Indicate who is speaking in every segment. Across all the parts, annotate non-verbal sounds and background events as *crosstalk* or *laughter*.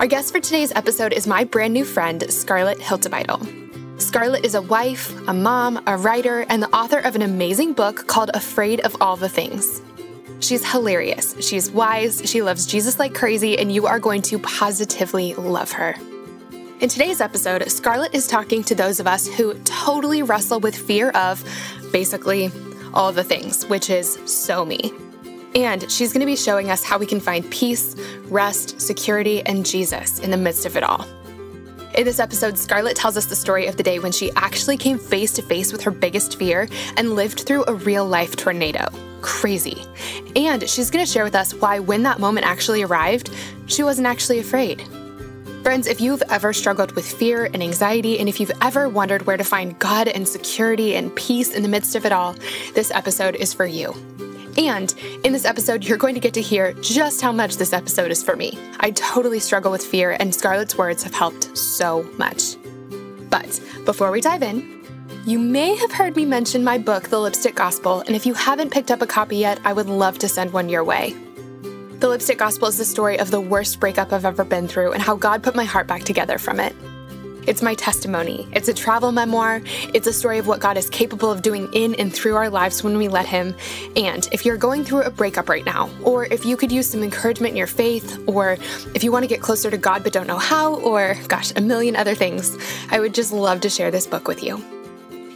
Speaker 1: Our guest for today's episode is my brand new friend, Scarlett Hiltebeitel. Scarlett is a wife, a mom, a writer, and the author of an amazing book called Afraid of All the Things. She's hilarious, she's wise, she loves Jesus like crazy, and you are going to positively love her. In today's episode, Scarlett is talking to those of us who totally wrestle with fear of basically all the things, which is so me. And she's going to be showing us how we can find peace, rest, security, and Jesus in the midst of it all. In this episode, Scarlett tells us the story of the day when she actually came face to face with her biggest fear and lived through a real life tornado. Crazy. And she's going to share with us why, when that moment actually arrived, she wasn't actually afraid. Friends, if you've ever struggled with fear and anxiety, and if you've ever wondered where to find God and security and peace in the midst of it all, this episode is for you. And in this episode, you're going to get to hear just how much this episode is for me. I totally struggle with fear, and Scarlett's words have helped so much. But before we dive in, you may have heard me mention my book, The Lipstick Gospel, and if you haven't picked up a copy yet, I would love to send one your way. The Lipstick Gospel is the story of the worst breakup I've ever been through and how God put my heart back together from it. It's my testimony. It's a travel memoir. It's a story of what God is capable of doing in and through our lives when we let Him. And if you're going through a breakup right now, or if you could use some encouragement in your faith, or if you want to get closer to God but don't know how, or gosh, a million other things, I would just love to share this book with you.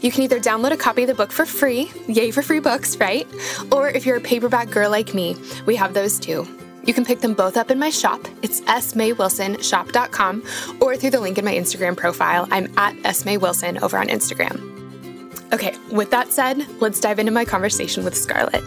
Speaker 1: You can either download a copy of the book for free, yay for free books, right? Or if you're a paperback girl like me, we have those too. You can pick them both up in my shop. It's smaywilsonshop.com or through the link in my Instagram profile. I'm at smaywilson over on Instagram. Okay, with that said, let's dive into my conversation with Scarlett.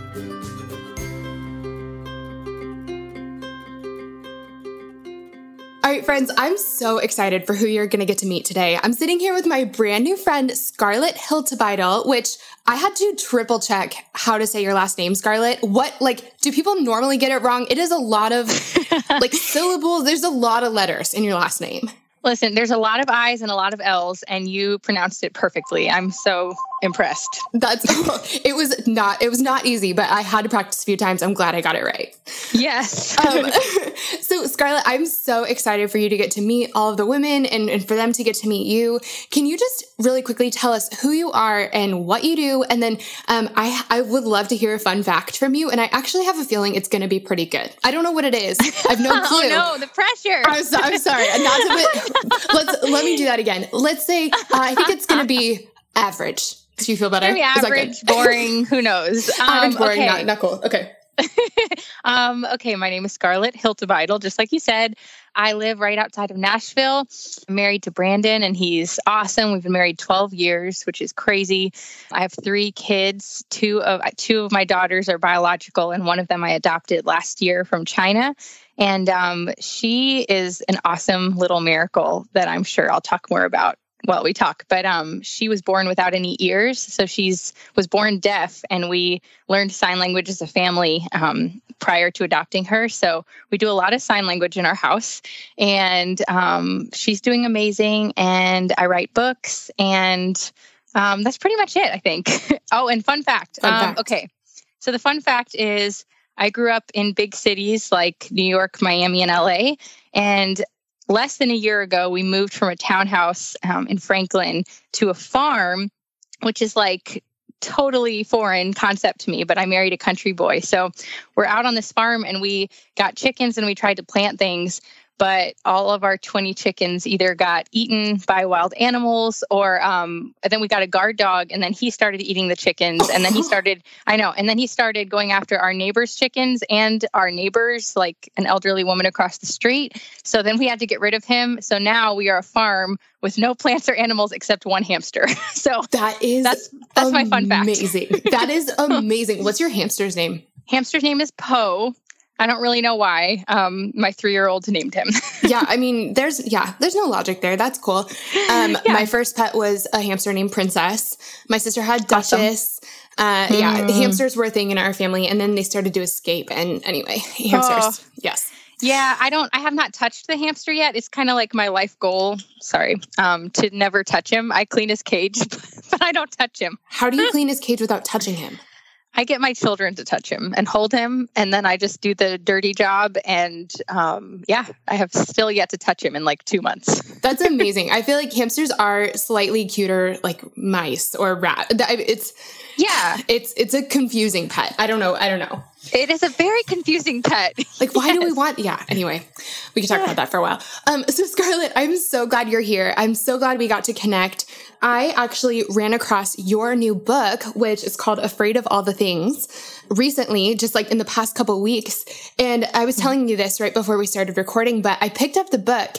Speaker 1: All right, friends, I'm so excited for who you're going to get to meet today. I'm sitting here with my brand new friend, Scarlett Hiltebeitel, which I had to triple check how to say your last name, Scarlett. What, like, do people normally get it wrong? It is a lot of *laughs* like syllables. There's a lot of letters in your last name.
Speaker 2: Listen, there's a lot of I's and a lot of L's, and you pronounced it perfectly. I'm so impressed.
Speaker 1: That's *laughs* it was not it was not easy, but I had to practice a few times. I'm glad I got it right.
Speaker 2: Yes.
Speaker 1: um, *laughs* *laughs* so Scarlett, I'm so excited for you to get to meet all of the women and, and for them to get to meet you. Can you just really quickly tell us who you are and what you do? And then um, I I would love to hear a fun fact from you. And I actually have a feeling it's going to be pretty good. I don't know what it is. I've no clue.
Speaker 2: oh no, the pressure.
Speaker 1: I'm, so, I'm sorry. Not to let's let me do that again. Let's say uh, I think it's going to be average. Do you feel better?
Speaker 2: Maybe average, boring. Who knows? *laughs*
Speaker 1: Um, average, boring, okay. not, not cool. Okay. *laughs*
Speaker 2: um, okay, my name is Scarlett Hiltebeitel, just like you said. I live right outside of Nashville. I'm married to Brandon, and he's awesome. We've been married 12 years, which is crazy. I have three kids. Two of two of my daughters are biological, and one of them I adopted last year from China. And um, she is an awesome little miracle that I'm sure I'll talk more about while we talk but um, she was born without any ears so she's was born deaf and we learned sign language as a family um, prior to adopting her so we do a lot of sign language in our house and um, she's doing amazing and i write books and um, that's pretty much it i think *laughs* oh and fun fact,
Speaker 1: fun um, fact.
Speaker 2: okay so the fun fact is I grew up in big cities like New York, Miami, and LA. And less than a year ago, we moved from a townhouse um, in Franklin to a farm, which is like totally foreign concept to me, but I married a country boy. So we're out on this farm and we got chickens and we tried to plant things but all of our 20 chickens either got eaten by wild animals or um, then we got a guard dog and then he started eating the chickens and then he *laughs* started i know and then he started going after our neighbors chickens and our neighbors like an elderly woman across the street. So then we had to get rid of him. So now we are a farm with no plants or animals except one hamster. *laughs* So
Speaker 1: that is
Speaker 2: that's that's my fun fact.
Speaker 1: amazing. That is *laughs* amazing. What's your hamster's name?
Speaker 2: Hamster's name is poe I don't really know why. Um, my three year old named him. *laughs*
Speaker 1: yeah, I mean, there's yeah, there's no logic there. That's cool. Um, *laughs* yeah. My first pet was a hamster named Princess. My sister had Duchess. Awesome. Uh, mm. Yeah, hamsters were a thing in our family, and then they started to escape. And anyway, *laughs* hamsters. Oh. Yes.
Speaker 2: Yeah, I don't. I have not touched the hamster yet. It's kind of like my life goal. Sorry, um, to never touch him. I clean his cage, but I don't touch him.
Speaker 1: How do you clean his cage without touching him?
Speaker 2: I get my children to touch him and hold him, and then I just do the dirty job. And um, yeah, I have still yet to touch him in like two months. *laughs*
Speaker 1: That's amazing. I feel like hamsters are slightly cuter, like mice or rat. It's
Speaker 2: yeah,
Speaker 1: it's it's a confusing pet. I don't know. I don't know.
Speaker 2: It is a very confusing pet. *laughs*
Speaker 1: Like, why yes. do we want? Yeah. Anyway, we can talk about that for a while. Um, so Scarlett, I'm so glad you're here. I'm so glad we got to connect. I actually ran across your new book, which is called Afraid of All the Things, recently, just like in the past couple weeks. And I was telling you this right before we started recording, but I picked up the book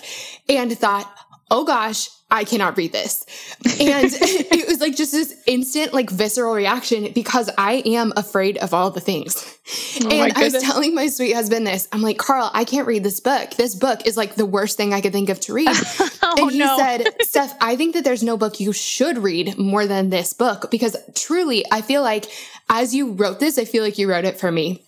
Speaker 1: and thought, oh gosh, I cannot read this. And *laughs* it was like just this instant, like visceral reaction because I am afraid of all the things. Oh and I was telling my sweet husband this. I'm like, Carl, I can't read this book. This book is like the worst thing I could think of to read. *laughs* oh, and he no. said, *laughs* Steph, I think that there's no book you should read more than this book because truly, I feel like as you wrote this, I feel like you wrote it for me.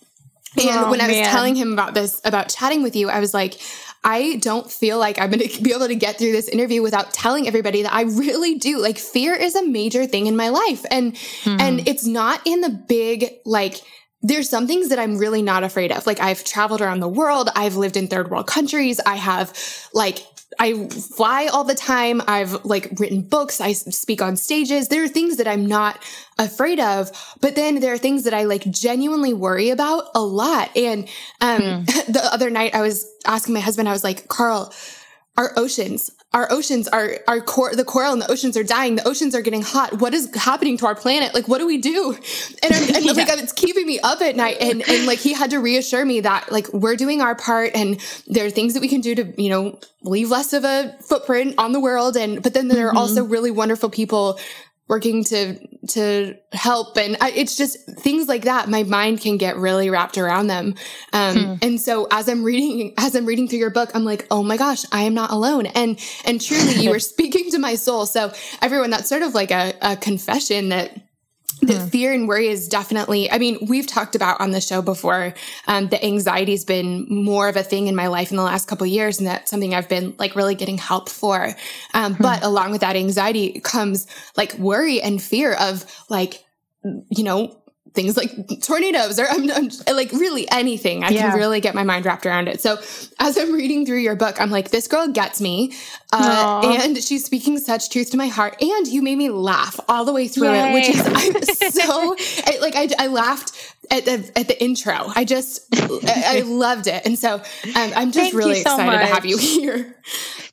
Speaker 1: And oh, when I was man. telling him about this, about chatting with you, I was like, I don't feel like I'm going to be able to get through this interview without telling everybody that I really do. Like fear is a major thing in my life. And, mm-hmm. and it's not in the big, like, there's some things that I'm really not afraid of. Like I've traveled around the world. I've lived in third world countries. I have like I fly all the time. I've like written books. I speak on stages. There are things that I'm not afraid of, but then there are things that I like genuinely worry about a lot. And, um, mm. *laughs* the other night I was asking my husband, I was like, Carl, our oceans, our oceans are, our core, the coral in the oceans are dying. The oceans are getting hot. What is happening to our planet? Like, what do we do? And, I'm, and *laughs* yeah. like, it's keeping me up at night. And, and like, he had to reassure me that like, we're doing our part and there are things that we can do to, you know, leave less of a footprint on the world. And, but then there are mm-hmm. also really wonderful people working to to help. And I, it's just things like that my mind can get really wrapped around them. Um, hmm. and so as i'm reading as i'm reading through your book i'm like oh my gosh i am not alone. And and truly you were *laughs* speaking to my soul. So everyone that's sort of like a, a confession that the mm. fear and worry is definitely i mean we've talked about on the show before um, the anxiety has been more of a thing in my life in the last couple years and that's something i've been like really getting help for um, mm. but along with that anxiety comes like worry and fear of like you know things like *laughs* tornadoes or I'm, I'm, like really anything. I yeah. can really get my mind wrapped around it. So as I'm reading through your book, I'm like, this girl gets me. Uh, and she's speaking such truth to my heart. And you made me laugh all the way through Yay. it, which is I'm so *laughs* I, like, I, I laughed at the, at the intro. I just, I, I loved it. And so um, I'm just Thank really so excited much. to have you *laughs* here.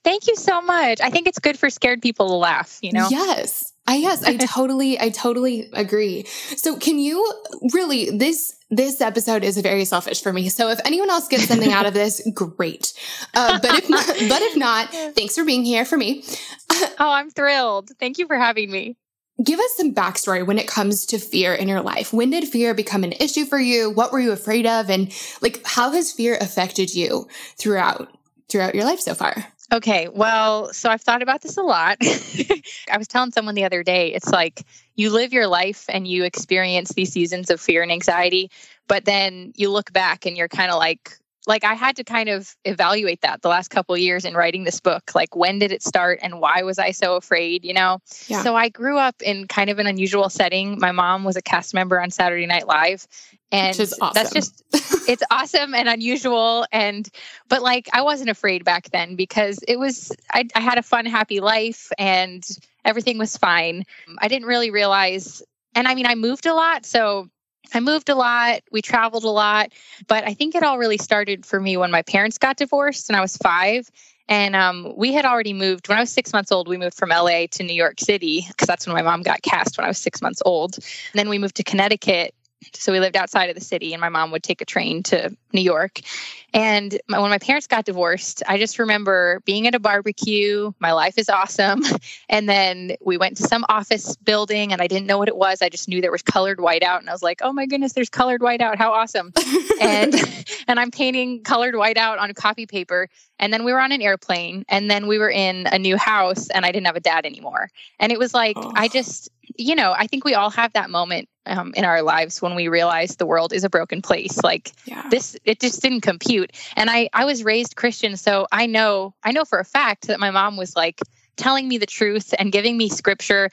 Speaker 2: Thank you so much. I think it's good for scared people to laugh, you know?
Speaker 1: Yes. I yes, I *laughs* totally, I totally agree. So can you really this this episode is very selfish for me. So if anyone else gets something out of this, *laughs* great. Uh, but if not, *laughs* but if not, thanks for being here for me.
Speaker 2: oh, I'm thrilled. Thank you for having me.
Speaker 1: Give us some backstory when it comes to fear in your life. When did fear become an issue for you? What were you afraid of? And like, how has fear affected you throughout throughout your life so far?
Speaker 2: Okay, well, so I've thought about this a lot. *laughs* I was telling someone the other day, it's like you live your life and you experience these seasons of fear and anxiety, but then you look back and you're kind of like, like I had to kind of evaluate that the last couple years in writing this book. Like when did it start and why was I so afraid, you know? Yeah. So I grew up in kind of an unusual setting. My mom was a cast member on Saturday Night Live and awesome. that's just it's *laughs* awesome and unusual and but like I wasn't afraid back then because it was I, I had a fun happy life and everything was fine. I didn't really realize and I mean I moved a lot so I moved a lot, we traveled a lot, but I think it all really started for me when my parents got divorced and I was five. And um, we had already moved when I was six months old. We moved from LA to New York City because that's when my mom got cast when I was six months old. And then we moved to Connecticut So we lived outside of the city, and my mom would take a train to New York. And my, when my parents got divorced, I just remember being at a barbecue. My life is awesome. *laughs* And then we went to some office building, and I didn't know what it was. I just knew there was colored whiteout, and I was like, "Oh my goodness, there's colored whiteout! How awesome!" *laughs* and *laughs* and I'm painting colored whiteout on copy paper. And then we were on an airplane, and then we were in a new house, and I didn't have a dad anymore. And it was like oh. I just you know, I think we all have that moment um, in our lives when we realize the world is a broken place. Like yeah. this, it just didn't compute. And I, I was raised Christian, so I know, I know for a fact that my mom was like telling me the truth and giving me scripture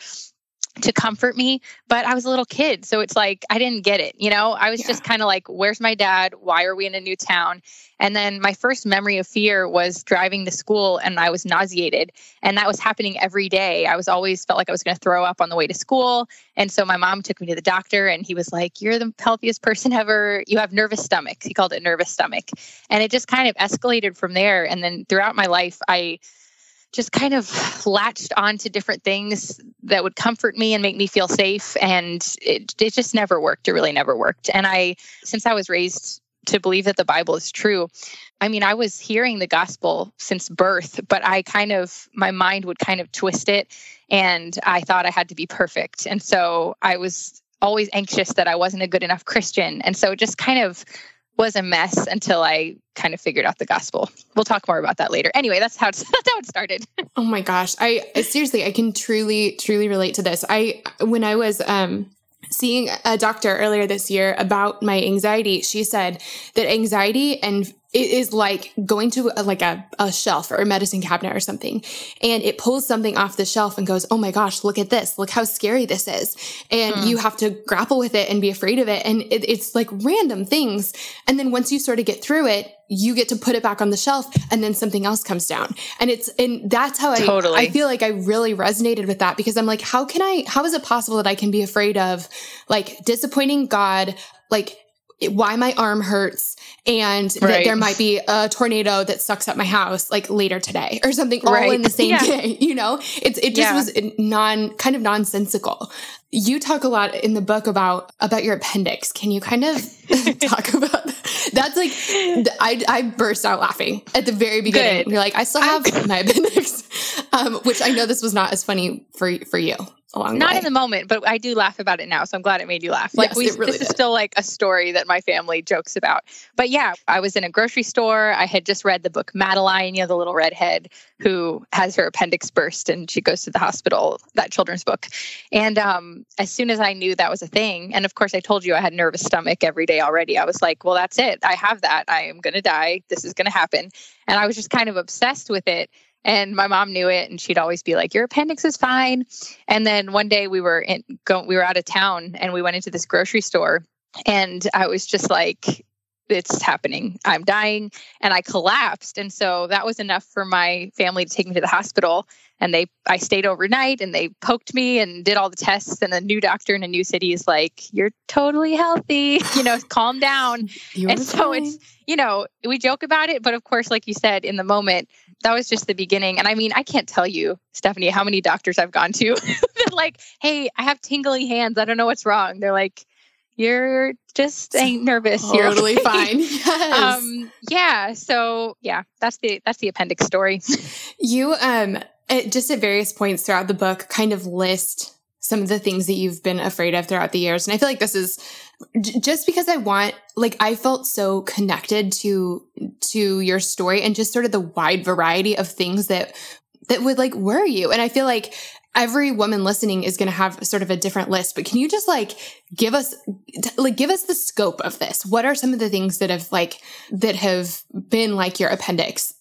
Speaker 2: to comfort me but i was a little kid so it's like i didn't get it you know? I was yeah. just kind of like where's my dad? Why are we in a new town? And then my first memory of fear was driving to school and i was nauseated and that was happening every day. I was always felt like i was going to throw up on the way to school and so my mom took me to the doctor and he was like you're the healthiest person ever. You have nervous stomach he called it nervous stomach. And it just kind of escalated from there and then throughout my life i just kind of latched onto different things that would comfort me and make me feel safe. And it, it just never worked. It really never worked. And I, since I was raised to believe that the Bible is true, I mean, I was hearing the gospel since birth, but I kind of, my mind would kind of twist it. And I thought I had to be perfect. And so I was always anxious that I wasn't a good enough Christian. And so it just kind of was a mess until I kind of figured out the gospel. We'll talk more about that later. Anyway, that's how *laughs* that's how it started.
Speaker 1: oh my gosh. I seriously I can truly truly relate to this. I when I was um seeing a doctor earlier this year about my anxiety, she said that anxiety and it is like going to a, like a, a shelf or a medicine cabinet or something and it pulls something off the shelf and goes oh my gosh look at this look how scary this is and mm. you have to grapple with it and be afraid of it and it, it's like random things and then once you sort of get through it you get to put it back on the shelf and then something else comes down and it's and that's how i totally. i feel like i really resonated with that because i'm like how can i how is it possible that i can be afraid of like disappointing god like why my arm hurts and right. that there might be a tornado that sucks up my house like later today or something right. all in the same *laughs* yeah. day you know it's it just yeah. was non kind of nonsensical you talk a lot in the book about about your appendix can you kind of *laughs* talk about that? that's like I, I burst out laughing at the very beginning Good. you're like i still have I, my *laughs* appendix um, which i know this was not as funny for for you along
Speaker 2: Not in the moment, but I do laugh about it now. So I'm glad it made you laugh. Like yes, we, really this did. is still like a story that my family jokes about. But yeah, I was in a grocery store. I had just read the book Madeline, you know, the little redhead who has her appendix burst and she goes to the hospital, that children's book. And um, as soon as I knew that was a thing, and of course I told you I had nervous stomach every day already, I was like, well, that's it. I have that. I am going to die. This is going to happen. And I was just kind of obsessed with it. And my mom knew it, and she'd always be like, "Your appendix is fine." And then one day we were in, go, we were out of town, and we went into this grocery store, and I was just like, "It's happening! I'm dying!" And I collapsed, and so that was enough for my family to take me to the hospital. And they, I stayed overnight, and they poked me and did all the tests. And the new doctor in a new city is like, "You're totally healthy," *laughs* you know, calm down. You're and fine. so it's, you know, we joke about it, but of course, like you said, in the moment that was just the beginning. And I mean, I can't tell you, Stephanie, how many doctors I've gone to *laughs* that like, hey, I have tingly hands. I don't know what's wrong. They're like, you're just ain't nervous.
Speaker 1: Totally
Speaker 2: you're
Speaker 1: okay. fine. *laughs* Yes.
Speaker 2: Um, yeah. So yeah, that's the that's the appendix story.
Speaker 1: you um at, just at various points throughout the book kind of list some of the things that you've been afraid of throughout the years. And I feel like this is just because I want, like, I felt so connected to, to your story and just sort of the wide variety of things that, that would like worry you. And I feel like every woman listening is going to have sort of a different list, but can you just like give us, like, give us the scope of this? What are some of the things that have like, that have been like your appendix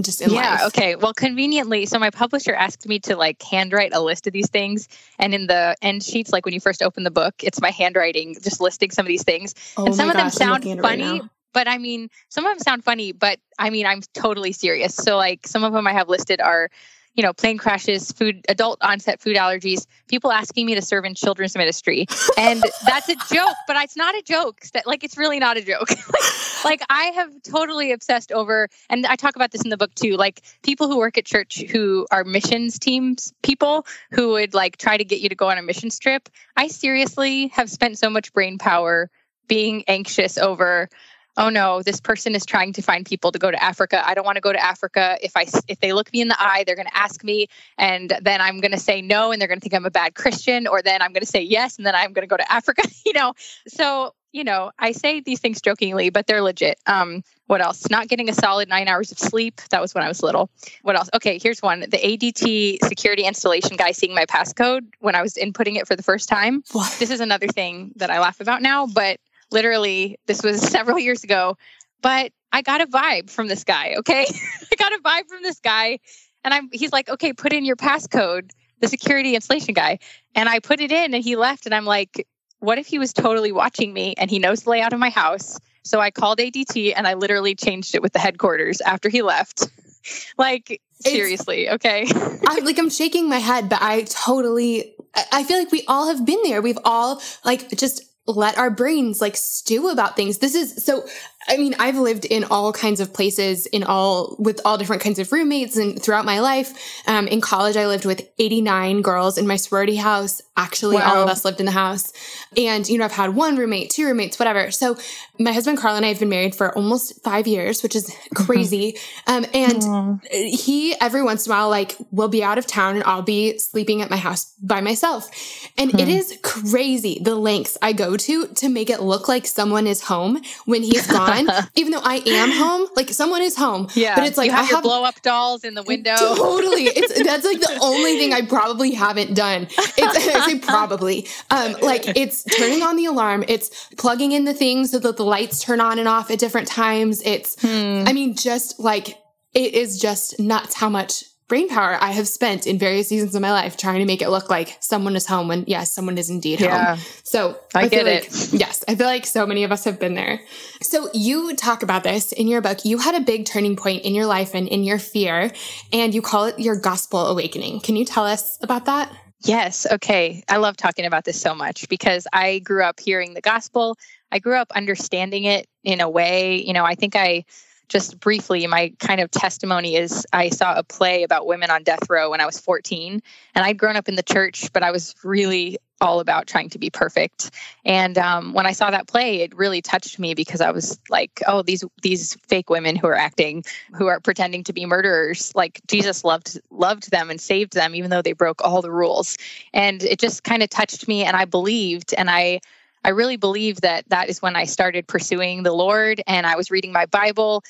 Speaker 1: just in
Speaker 2: yeah,
Speaker 1: life.
Speaker 2: okay. Well, conveniently, so my publisher asked me to like handwrite a list of these things, and in the end sheets, like when you first open the book, it's my handwriting just listing some of these things, oh and some of gosh, them sound funny. Right but I mean, some of them sound funny, but I mean, I'm totally serious. So, like, some of them I have listed are you know, plane crashes, food, adult onset food allergies, people asking me to serve in children's ministry. And *laughs* that's a joke, but it's not a joke. That like it's really not a joke. *laughs* like, like I have totally obsessed over and I talk about this in the book too, like people who work at church who are missions teams people who would like try to get you to go on a mission trip. I seriously have spent so much brain power being anxious over oh no this person is trying to find people to go to africa. I don't want to go to africa. If i if they look me in the eye they're going to ask me and then i'm going to say no and they're going to think i'm a bad christian or then i'm going to say yes and then i'm going to go to africa *laughs* you know? So you know i say these things jokingly but they're legit. Um what else? Not getting a solid nine hours of sleep. That was when i was little. What else? Okay here's one. The ADT security installation guy seeing my passcode when i was inputting it for the first time. What? this is another thing that i laugh about now but literally this was *laughs* several years ago but i got a vibe from this guy okay? *laughs* I got a vibe from this guy and i'm he's like okay put in your passcode the security installation guy and i put it in and he left and i'm like what if he was totally watching me and he knows the layout of my house? So i called ADT and i literally changed it with the headquarters after he left. *laughs* Like seriously it's, okay?
Speaker 1: I'm like i'm shaking my head but i totally i feel like we all have been there. We've all like just let our brains like stew about things. This is so I mean, I've lived in all kinds of places in all with all different kinds of roommates and throughout my life. Um, in college, I lived with 89 girls in my sorority house. Actually, wow. all of us lived in the house. And, you know, I've had one roommate, two roommates, whatever. So my husband, Carl, and I have been married for almost five years, which is mm-hmm. crazy. Um, and Aww. he, every once in a while, like, will be out of town and I'll be sleeping at my house by myself. And hmm. it is crazy the lengths I go to to make it look like someone is home when he's gone fine. *laughs* Even though I am home, like someone is home.
Speaker 2: Yeah. But it's like you have I have blow up dolls in the window.
Speaker 1: Totally. It's *laughs* that's like the only thing I probably haven't done. It's *laughs* I say probably. Um, like it's turning on the alarm, it's plugging in the things so that the lights turn on and off at different times. It's hmm. I mean, just like it is just nuts how much brain power I have spent in various seasons of my life trying to make it look like someone is home when yes, someone is indeed yeah. home. So
Speaker 2: I, I get
Speaker 1: like,
Speaker 2: it.
Speaker 1: Yes, I feel like so many of us have been there. So you talk about this in your book. You had a big turning point in your life and in your fear, and you call it your gospel awakening. Can you tell us about that?
Speaker 2: Yes. Okay. I love talking about this so much because I grew up hearing the gospel. I grew up understanding it in a way, you know, I think I just briefly, my kind of testimony is I saw a play about women on death row when I was 14. And I'd grown up in the church, but I was really all about trying to be perfect. And um, when I saw that play, it really touched me because I was like, oh, these these fake women who are acting, who are pretending to be murderers, like Jesus loved loved them and saved them, even though they broke all the rules. And it just kind of touched me, and I believed, and I I really believe that that is when I started pursuing the Lord and I was reading my Bible.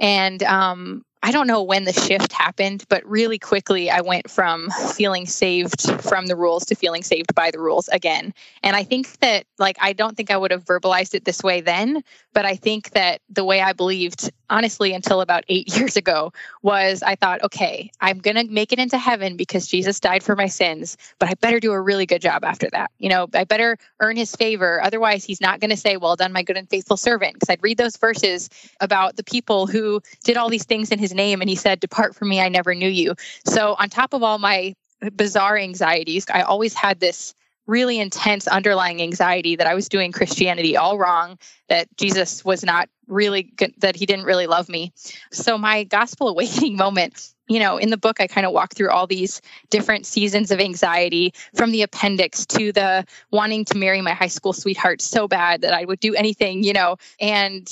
Speaker 2: And um, I don't know when the shift happened, but really quickly I went from feeling saved from the rules to feeling saved by the rules again. And I think that, like, I don't think I would have verbalized it this way then, but I think that the way I believed, honestly, until about eight *laughs* years ago, was I thought, okay, I'm going to make it into heaven because Jesus died for my sins, but I better do a really good job after that. You know, I better earn his favor. Otherwise, he's not going to say, well done, my good and faithful servant. Because I'd read those verses about the people who did all these things in his name and he said, Depart from me, I never knew you. So, on top of all my bizarre anxieties, I always had this really intense underlying anxiety that I was doing Christianity all wrong, that Jesus was not really good, that he didn't really love me. So, my gospel *laughs* awakening moment you know, in the book, I kind of walk through all these different seasons of anxiety from the appendix to the wanting to marry my high school sweetheart so bad that I would do anything, you know, and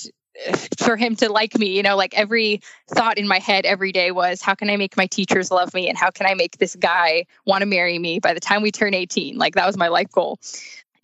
Speaker 2: *laughs* for him to like me you know like every thought in my head every day was how can i make my teachers love me? And how can i make this guy want to marry me by the time we turn 18 like that was my life goal.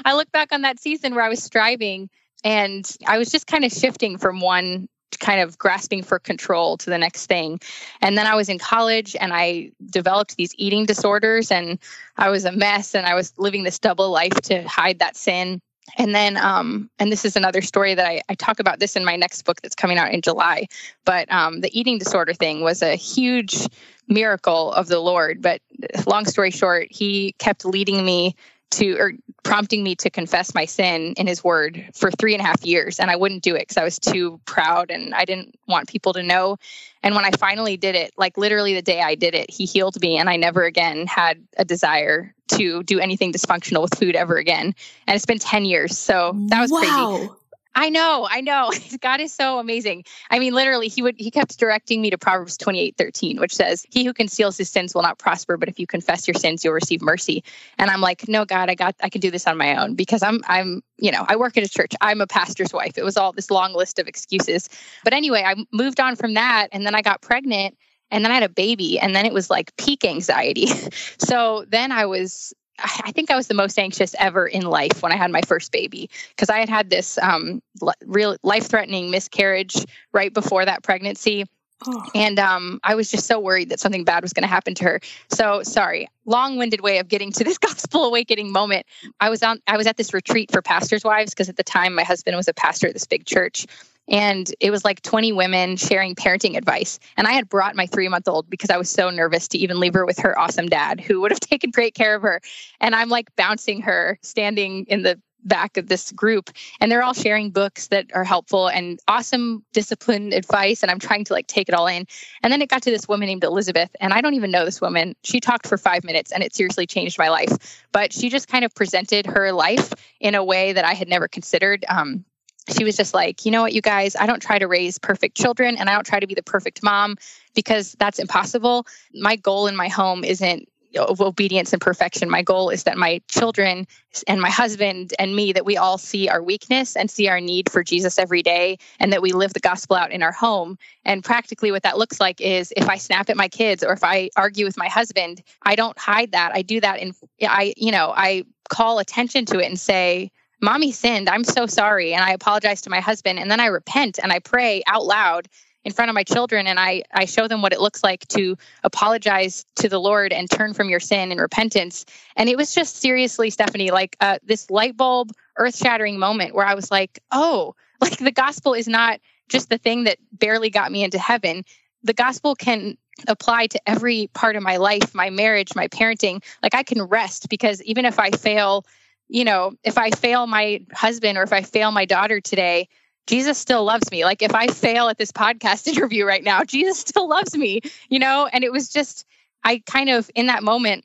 Speaker 2: I look back on that season where i was striving and i was just kind of shifting from one kind of grasping for control to the next thing. And then I was in college and I developed these eating disorders and I was a mess and I was living this double life to hide that sin and then um, and this is another story that I, I, talk about this in my next book that's coming out in july. But um, the eating disorder thing was a huge miracle of the lord. But long story short he kept leading me to or prompting me to confess my sin in his word for three and a half years. And i wouldn't do it because i was too proud and i didn't want people to know. And when i finally did it like literally the day i did it he healed me and i never again had a desire to do anything dysfunctional with food ever again. And it's been 10 years. So that was wow. crazy I know, I know. *laughs* God is so amazing. I mean, literally, he would he kept directing me to Proverbs 28, 13, which says, He who conceals his sins will not prosper, but if you confess your sins, you'll receive mercy. And I'm like, no, God, I got I can do this on my own because I'm I'm, you know, I work at a church. I'm a pastor's wife. It was all this long list of excuses. But anyway, I moved on from that and then I got pregnant and then I had a baby and then it was like peak anxiety. *laughs* so then I was I think I was the most anxious ever in life when I had my first baby because I had had this um, real life threatening miscarriage right before that pregnancy. Oh. And um, I was just so worried that something bad was going to happen to her. So sorry, long-winded way of getting to this *laughs* gospel awakening moment. I was on. I was at this retreat for pastors' wives because at the time my husband was a pastor at this big church, and it was like 20 women sharing parenting advice. And I had brought my three month old because I was so nervous to even leave her with her awesome dad who would have *laughs* taken great care of her. And I'm like bouncing her standing in the back of this group. And they're all sharing books that are helpful and awesome discipline advice. And i'm trying to like take it all in. And then it got to this woman named elizabeth. And i don't even know this woman. She talked for five minutes and it seriously changed my life. But she just kind of presented her life in a way that i had never considered um, she was just like, you know what, you guys, I don't try to raise perfect children and I don't try to be the perfect mom because that's impossible. My goal in my home isn't of obedience and perfection. My goal is that my children and my husband and me, that we all see our weakness and see our need for Jesus every day, and that we live the gospel out in our home. And practically, what that looks like is if I snap at my kids or if I argue with my husband, I don't hide that. I do that, and I, you know, I call attention to it and say, mommy sinned. I'm so sorry. And I apologize to my husband. And then I repent and I pray out loud in front of my children and I, I show them what it looks like to apologize to the Lord and turn from your sin in repentance. And it was just seriously, Stephanie, like uh, this light bulb, earth shattering moment where I was like, oh, *laughs* like the gospel is not just the thing that barely got me into heaven. The gospel can apply to every part of my life, my marriage, my parenting. Like I can rest because even if I fail, you know, if I fail my husband or if I fail my daughter today, Jesus still loves me. Like if I fail at this podcast *laughs* interview right now, Jesus still loves me, you know? And it was just, I kind of in that moment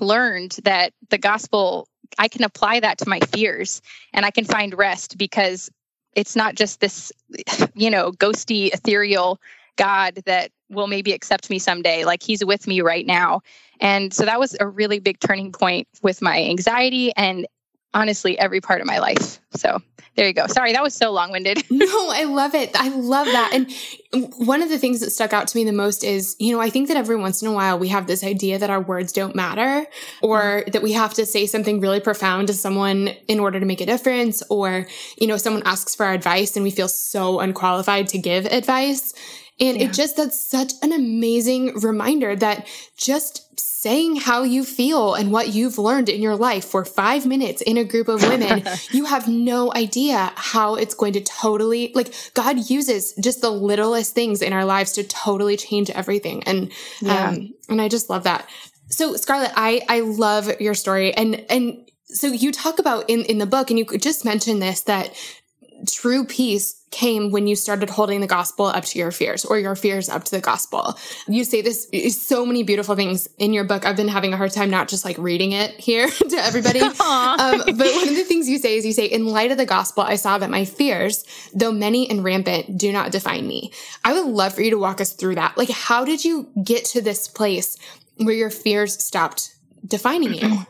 Speaker 2: learned that the gospel, I can apply that to my fears and I can find rest because it's not just this, *sighs* you know, ghosty, ethereal God that will maybe accept me someday. Like he's with me right now. And so that was a really big turning point with my anxiety and honestly every part of my life. So there you go. Sorry, that was so long winded. *laughs*
Speaker 1: no, I love it. I love that. And one of the things that stuck out to me the most is, you know, I think that every once in a while we have this idea that our words don't matter or mm-hmm. that we have to say something really profound to someone in order to make a difference or, you know, someone asks for our advice and we feel so unqualified to give advice. And yeah. it just, that's such an amazing reminder that just saying how you feel and what you've learned in your life for five minutes in a group of women, *laughs* you have no idea how it's going to totally, like, God uses just the littlest things in our lives to totally change everything. And, yeah. um, and I just love that. So Scarlett, I, I love your story and, and so you talk about in, in the book and you could just mentioned this that true peace came when you started holding the gospel up to your fears or your fears up to the gospel. You say this so many beautiful things in your book. I've been having a hard time not just like reading it here *laughs* to everybody. *laughs* um, but one of the things you say is you say, in light of the gospel, I saw that my fears, though many and rampant, do not define me. I would love for you to walk us through that. Like, how did you get to this place where your fears stopped defining you? *clears throat*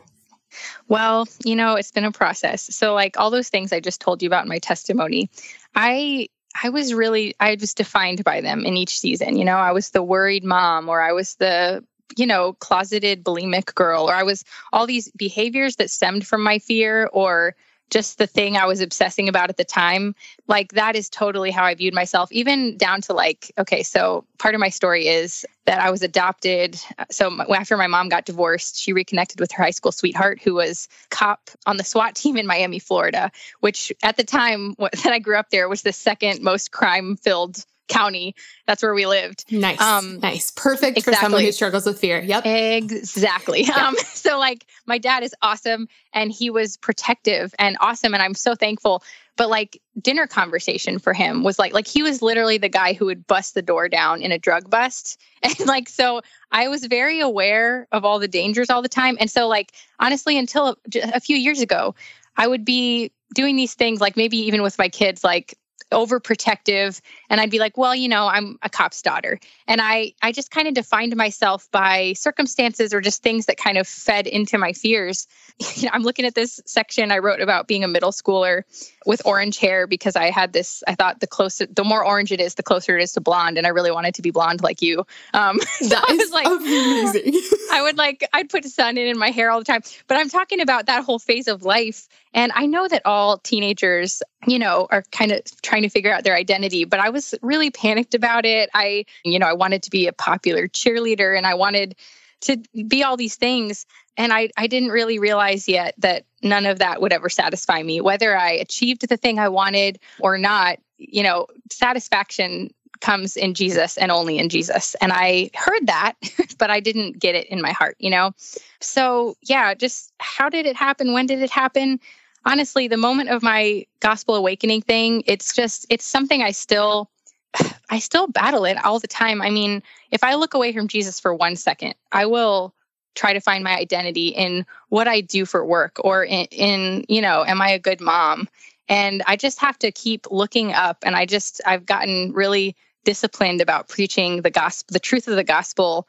Speaker 2: Well, you know, it's been a process. So like all those things I just told you about in my testimony, I I was really I was defined by them in each season. You know, I was the worried mom or I was the you know, closeted bulimic girl or I was all these behaviors that stemmed from my fear or just the thing I was obsessing about at the time, like that is totally how I viewed myself, even down to like, okay, so part of my story is that I was adopted. Uh, so after my mom got divorced, she reconnected with her high school sweetheart who was cop on the SWAT *laughs* team in Miami, Florida, which at the time *laughs* that I grew up there was the second most crime filled County. That's where we lived.
Speaker 1: Nice. Um, nice. Perfect exactly. for someone who struggles with fear. Yep.
Speaker 2: Exactly. Yeah. Um, *laughs* so like my dad is awesome and he was protective and awesome. And I'm so thankful. But like dinner conversation for him was like, like he was literally the guy who would bust the door down in a drug bust. *laughs* And like, so I was very aware of all the dangers all the time. And so like, honestly, until a few years ago, I would be doing these things like maybe even with my kids, like overprotective and i'd be like well you know i'm a cop's daughter. And i i just kind of defined myself by circumstances or just things that kind of fed into my fears. *laughs* You know i'm looking at this section i wrote about being a middle schooler with orange hair because i had this i thought the closer the more orange it is the closer it is to blonde and i really wanted to be blonde like you. Um *laughs*
Speaker 1: so that I was like amazing. *laughs*
Speaker 2: I would like i'd put Sun-In in my hair all the time. But i'm talking about that whole phase of life and I know that all teenagers, you know, are kind of trying to figure out their identity, but I was really panicked about it. I, you know, I wanted to be a popular cheerleader and I wanted to be all these things. And I, I didn't really realize yet that none of that would ever satisfy me, whether I achieved the thing I wanted or not. You know, satisfaction comes in Jesus and only in Jesus. And I heard that, *laughs* but I didn't get it in my heart, you know? So, yeah, just how did it happen? When did it happen? Honestly, the moment of my gospel awakening thing, it's just, it's something I still, *sighs* I still battle it all the time. I mean, if I look away from Jesus for one second, I will try to find my identity in what I do for work or in, in you know, am I a good mom? And I just have to keep looking up. And I just, I've gotten really disciplined about preaching the gospel, the truth of the gospel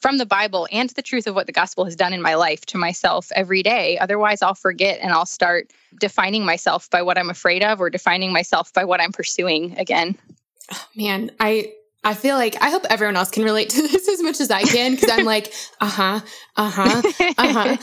Speaker 2: from the Bible and the truth of what the gospel has done in my life to myself every day. Otherwise, I'll forget and I'll start defining myself by what I'm afraid of or defining myself by what I'm pursuing again.
Speaker 1: Oh, man, I I feel like I hope everyone else can relate to *laughs* this as much as I can because I'm like, *laughs* uh huh, uh huh, uh huh.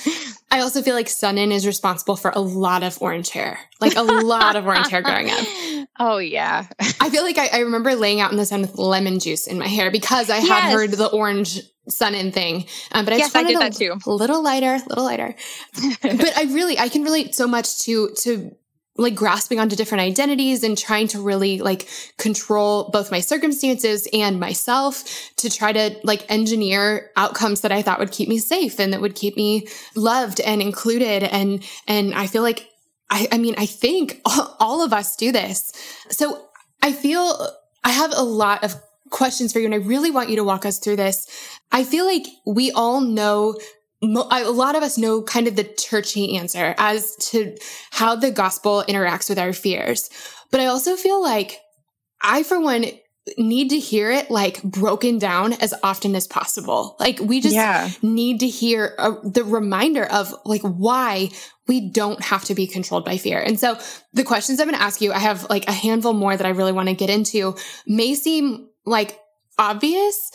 Speaker 1: I also feel like Sun-In is responsible for a lot of orange hair, like a lot of orange hair growing up. *laughs*
Speaker 2: Oh, yeah.
Speaker 1: I feel like I, I, remember laying out in the sun with lemon juice in my hair because I yes. had heard the orange Sun-In thing. Um, but I
Speaker 2: yes,
Speaker 1: just
Speaker 2: I did that too.
Speaker 1: A little lighter, a little lighter. *laughs* but I really, I can relate so much to, to like grasping onto different identities and trying to really like control both my circumstances and myself to try to like engineer outcomes that I thought would keep me safe and that would keep me loved and included. And, and I feel like I, I mean, I think all, *laughs* all of us do this. So I feel I have a lot of questions for you and I really want you to walk us through this. I feel like we all know a lot of us know kind of the churchy answer as to how the gospel interacts with our fears. But I also feel like I, for one, need to hear it like broken down as often as possible. Like we just yeah. need to hear a, the reminder of like why we don't have to be controlled by fear. And so the questions I'm going to ask you, I have like a handful more that I really want to get into may seem like obvious,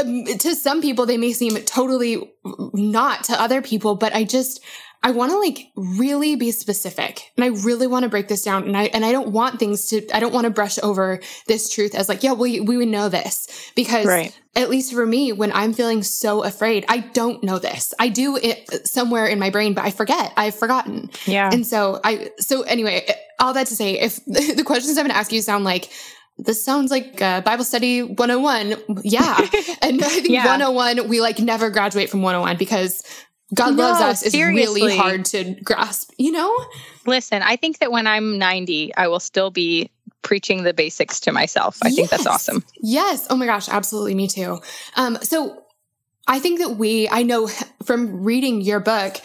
Speaker 1: um, to some people they may seem totally not to other people but i just i want to like really be specific and i really want to break this down and i and i don't want things to i don't want to brush over this truth as like yeah we we would know this because right. at least for me when i'm feeling so afraid i don't know this. I do it somewhere in my brain but i forget. I've forgotten.
Speaker 2: Yeah.
Speaker 1: And so i so anyway all that to say if *laughs* the questions i'm going to ask you sound like this sounds like a Bible study 101. Yeah. *laughs* and I think yeah. 101, we like never graduate from 101 because God no, loves us is really hard to grasp, you know?
Speaker 2: Listen, I think that when I'm 90, I will still be preaching the basics to myself. I yes. think that's awesome.
Speaker 1: Yes. Oh my gosh. Absolutely. Me too. Um, so I think that we, I know from reading your book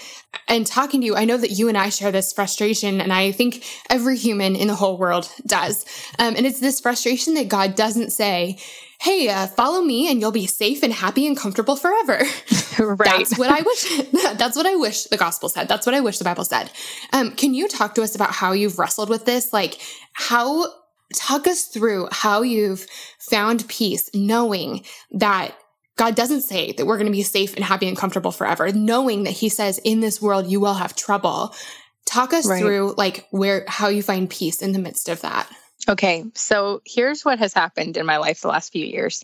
Speaker 1: and talking to you, I know that you and I share this frustration. And I think every human in the whole world does. Um, and it's this frustration that God doesn't say, Hey, uh, follow me and you'll be safe and happy and comfortable forever. *laughs*
Speaker 2: right.
Speaker 1: That's what I wish. *laughs* that's what I wish the gospel said. That's what I wish the Bible said. Um, can you talk to us about how you've wrestled with this? Like how, talk us through how you've found peace knowing that God doesn't say that we're going to be safe and happy and comfortable forever, knowing that he says in this world you will have trouble. Talk us right. through like where, how you find peace in the midst of that.
Speaker 2: Okay. So here's what has happened in my life the last few years.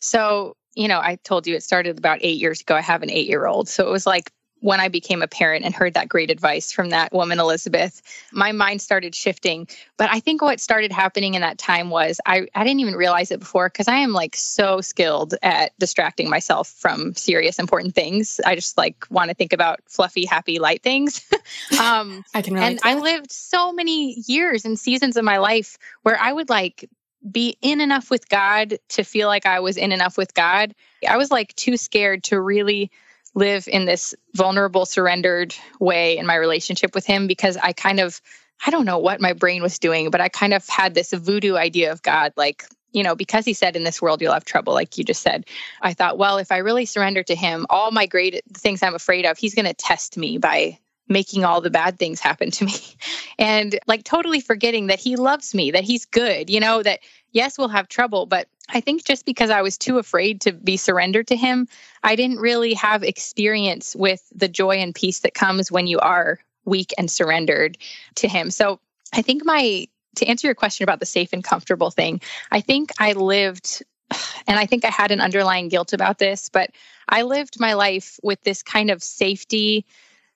Speaker 2: So, you know, I told you it started about eight years ago. I have an eight year old. So it was like when I became a parent and heard that great advice from that woman, Elizabeth, my mind started shifting. But I think what started happening in that time was I, I didn't even realize it before because I am like so skilled at distracting myself from serious, important things. I just like want to think about fluffy, happy, light things. *laughs*
Speaker 1: um, I can
Speaker 2: And I lived so many years and seasons of my life where I would like be in enough with God to feel like I was in enough with God. I was like too scared to really live in this vulnerable, surrendered way in my relationship with Him because I kind of, I don't know what my brain was doing, but I kind of had this voodoo idea of God, like, you know, because He said, in this world you'll have trouble, like you just said. I thought, well, if I really surrender to Him, all my great things I'm afraid of, He's going to test me by making all the bad things happen to me *laughs* and like totally forgetting that he loves me that he's good you know that yes we'll have trouble but i think just because i was too afraid to be surrendered to him i didn't really have experience with the joy and peace that comes when you are weak and surrendered to him. So i think my to answer your question about the safe and comfortable thing i think i lived *sighs* and I think I had an underlying guilt about this, but I lived my life with this kind of safety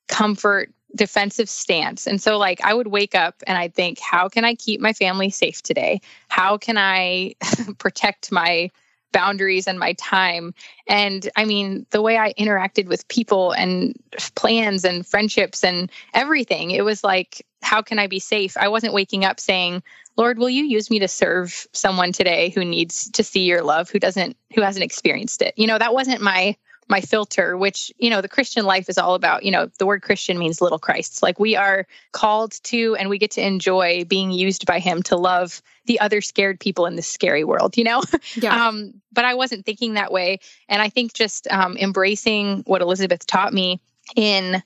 Speaker 2: comfort defensive stance. And so like I would wake up and I'd think, how can I keep my family safe today? How can I *laughs* protect my boundaries and my time? And I mean, the way I interacted with people and plans and friendships and everything, it was like, how can I be safe? I wasn't waking up saying, Lord, will you use me to serve someone today who needs to see your love, who doesn't, who hasn't experienced it? You know, that wasn't my my filter, which, you know, the Christian life is all about, you know, the word Christian means little Christ. Like we are called to and we get to enjoy being used by him to love the other scared people in this scary world, you know? *laughs* Yeah. um, but I wasn't thinking that way. And I think just um, embracing what Elizabeth taught me in,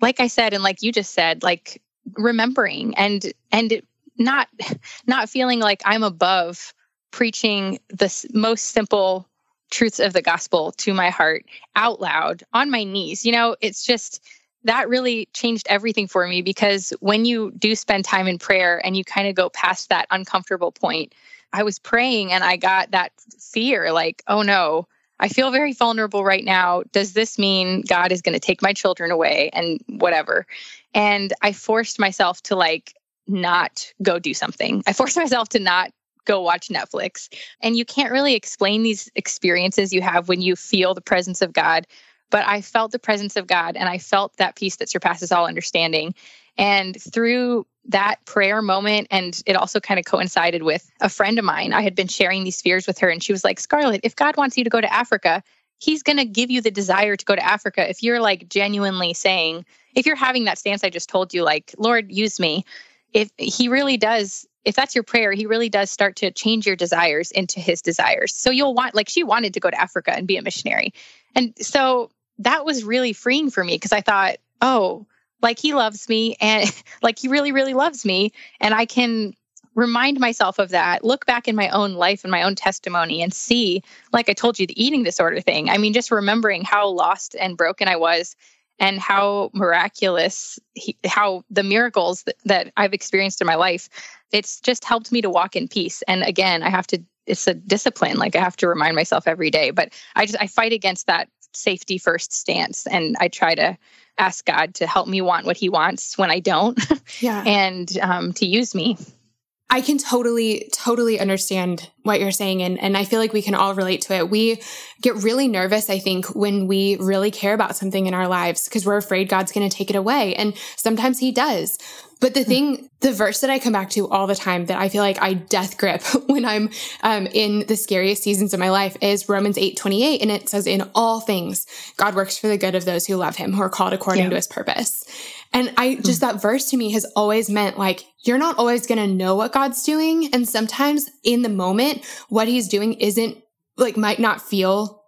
Speaker 2: like I said, and like you just said, like remembering and, and not, not feeling like I'm above preaching the most simple truths of the gospel to my heart out loud on my knees. You know, it's just that really changed everything for me because when you do spend time in prayer and you kind of go past that uncomfortable point, I was praying and I got that fear like, oh no, I feel very vulnerable right now. Does this mean God is going to take my children away and whatever? And I forced myself to like not go do something. I forced *laughs* myself to not go watch Netflix. And you can't really explain these experiences you have when you feel the presence of God. But I felt the presence of God and I felt that peace that surpasses all understanding. And through that prayer moment, and it also kind of coincided with a friend of mine. I had been sharing these fears with her, and she was like, Scarlett, if God wants you to go to Africa, He's going to give you the desire to go to Africa. If you're like genuinely saying, if you're having that stance I just told you, like, Lord, use me, if He really does if that's your prayer, he really does start to change your desires into his desires. So you'll want, like, she wanted to go to Africa and be a missionary. And so that was really freeing for me because I thought, oh, like he loves me and *laughs* like he really, really loves me. And I can remind myself of that, look back in my own life and my own testimony and see, like I told you, the eating disorder thing. I mean, just remembering how lost and broken I was and how miraculous, he, how the miracles that, that I've experienced in my life, it's just helped me to walk in peace. And again, I have to, it's a discipline. Like I have to remind myself every day, but I just, I fight against that safety first stance. And I try to ask God to help me want what he wants when I don't. *laughs* Yeah. and um, to use me.
Speaker 1: I can totally, totally understand what you're saying. And, and I feel like we can all relate to it. We get really nervous, I think, when we really care about something in our lives because we're afraid God's going to take it away. And sometimes he does. But the thing, the verse that I come back to all the time that I feel like I death grip *laughs* when I'm um, in the scariest seasons of my life is Romans 8 28. And it says, In all things, God works for the good of those who love him, who are called according yeah. to his purpose. And I hmm. just, that verse to me has always meant like, you're not always going to know what God's doing. And sometimes in the moment, what he's doing isn't like, might not feel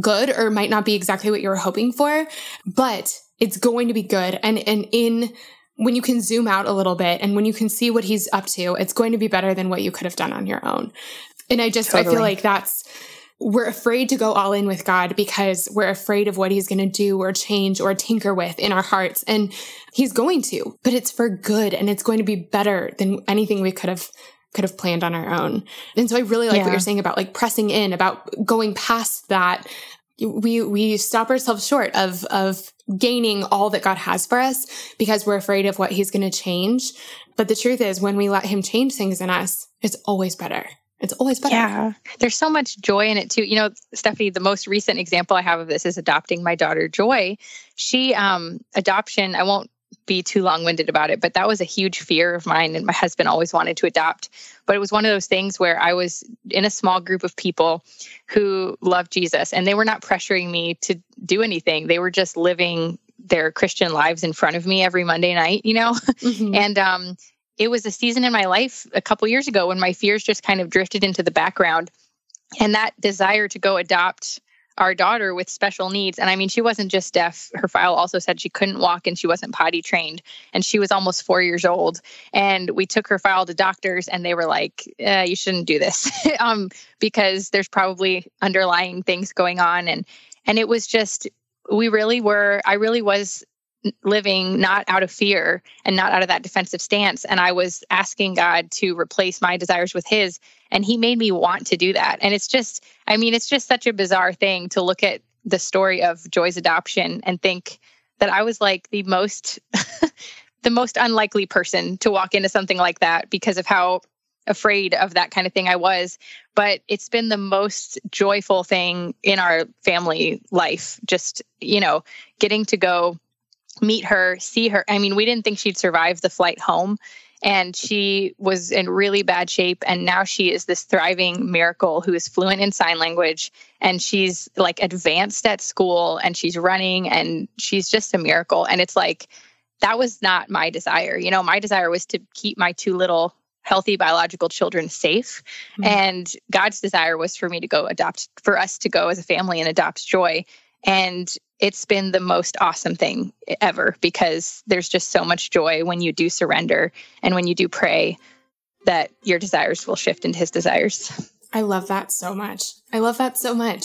Speaker 1: good or might not be exactly what you were hoping for, but it's going to be good. And, and in, when you can zoom out a little bit and when you can see what he's up to, it's going to be better than what you could have done on your own. And I just, totally. I feel like that's, we're afraid to go all in with God because we're afraid of what he's going to do or change or tinker with in our hearts. And he's going to, but it's for good and it's going to be better than anything we could have could have planned on our own. And so I really like yeah. what you're saying about like pressing in, about going past that we we stop ourselves short of of gaining all that God has for us because we're afraid of what he's going to change. But the truth is when we let him change things in us, it's always better. It's always better.
Speaker 2: Yeah. There's so much joy in it too. You know, Stephanie, the most recent example I have of this is adopting my daughter Joy. She um adoption, I won't be too long winded about it, but that was a huge fear of mine. And my husband always wanted to adopt. But it was one of those things where I was in a small group of people who loved Jesus and they were not pressuring me to do anything. They were just living their Christian lives in front of me every Monday night, you know? Mm-hmm. *laughs* and um, it was a season in my life a couple years ago when my fears just kind of drifted into the background. And that desire to go adopt our daughter with special needs. And I mean, she wasn't just deaf. Her file also said she couldn't walk and she wasn't potty trained. And she was almost four years old. And we took her file to doctors and they were like, eh, you shouldn't do this *laughs* um, because there's probably underlying things going on. And, and it was just, we really were, I really was living not out of fear and not out of that defensive stance. And I was asking God to replace my desires with His. And He made me want to do that. And it's just, I mean, it's just such a bizarre thing to look at the story of Joy's adoption and think that I was like the most. *laughs* the most unlikely person to walk into something like that because of how afraid of that kind of thing I was. But it's been the most joyful thing in our family life. Just, you know, getting to go meet her, see her. I mean, we didn't think she'd survive the flight home. And she was in really bad shape. And now she is this thriving miracle who is fluent in sign language. And she's like advanced at school and she's running and she's just a miracle. And it's like, that was not my desire. You know, my desire was to keep my two little healthy biological children safe. Mm-hmm. And God's desire was for me to go adopt, for us to go as a family and adopt Joy. And it's been the most awesome thing ever because there's just so much joy when you do surrender and when you do pray that your desires will shift into his desires.
Speaker 1: I love that so much. I love that so much.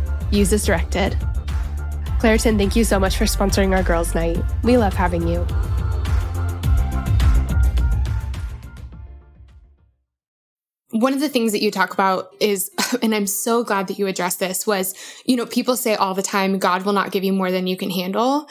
Speaker 3: Use as directed. Claritin, thank you so much for sponsoring our girls' night. We love having you.
Speaker 1: one of the things that you talk about is, *laughs* and I'm so glad that you addressed this, was, you know, people say all the time, God will not give you more than you can handle.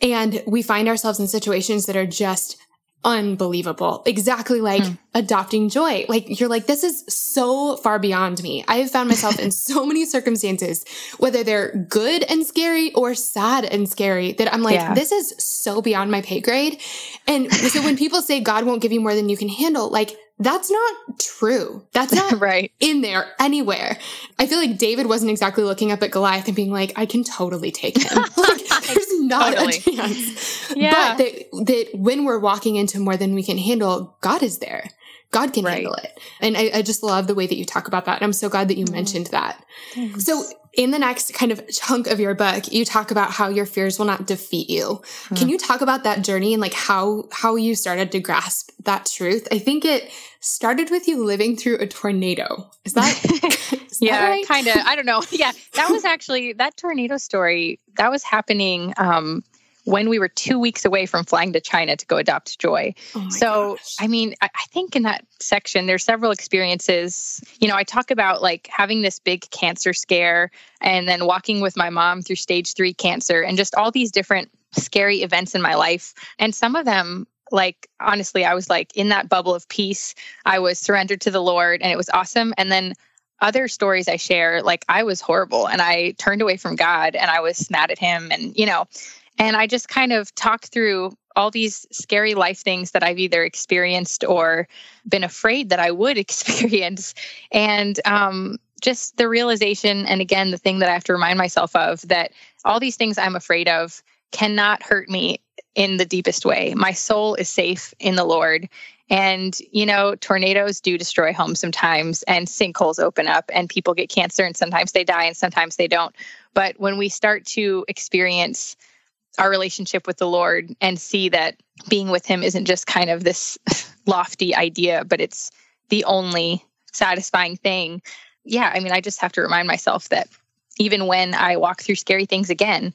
Speaker 1: And we find ourselves in situations that are just unbelievable. Exactly like hmm. adopting joy. Like you're like, this is so far beyond me. I have found myself in *laughs* so many circumstances, whether they're good and scary or sad and scary, that I'm like, yeah. this is so beyond my pay grade. And so when people say God won't give you more than you can handle, like that's not true. That's not *laughs*
Speaker 2: right
Speaker 1: in there anywhere. I feel like David wasn't exactly looking up at Goliath and being like, I can totally take him. *laughs* like, there's not totally. a chance. Yeah. But that, that when we're walking into more than we can handle, God is there. God can right. handle it. And I, I, just love the way that you talk about that. And I'm so glad that you mm. mentioned that. Thanks. So in the next kind of chunk of your book, you talk about how your fears will not defeat you. Mm. Can you talk about that journey and like how, how you started to grasp that truth? I think it started with you living through a tornado. Is that? *laughs*
Speaker 2: is yeah, right? kind of. I don't know. Yeah, that was *laughs* actually that tornado story that was happening um, when we were two weeks away from flying to China to go adopt Joy. Oh so, gosh. I mean, I, I think in that section, there's several experiences. You know, I talk about like having this big cancer scare and then walking with my mom through stage three cancer and just all these different scary events in my life. And some of them, like, honestly, I was like in that bubble of peace. I was surrendered to the Lord and it was awesome. And then other stories I share, like I was horrible and I turned away from God and I was mad at him. And, you know, and I just kind of talk through all these scary life things that I've either experienced or been afraid that I would *laughs* experience. And um, just the realization, and again, the thing that I have to remind myself of that all these things I'm afraid of cannot hurt me in the deepest way. My soul is safe in the Lord. And, you know, tornadoes do destroy homes sometimes, and sinkholes open up, and people get cancer, and sometimes they die, and sometimes they don't. But when we start to experience our relationship with the Lord and see that being with Him isn't just kind of this *laughs* lofty idea, but it's the only satisfying thing. Yeah, I mean, I just have to remind myself that even when I walk through scary things again,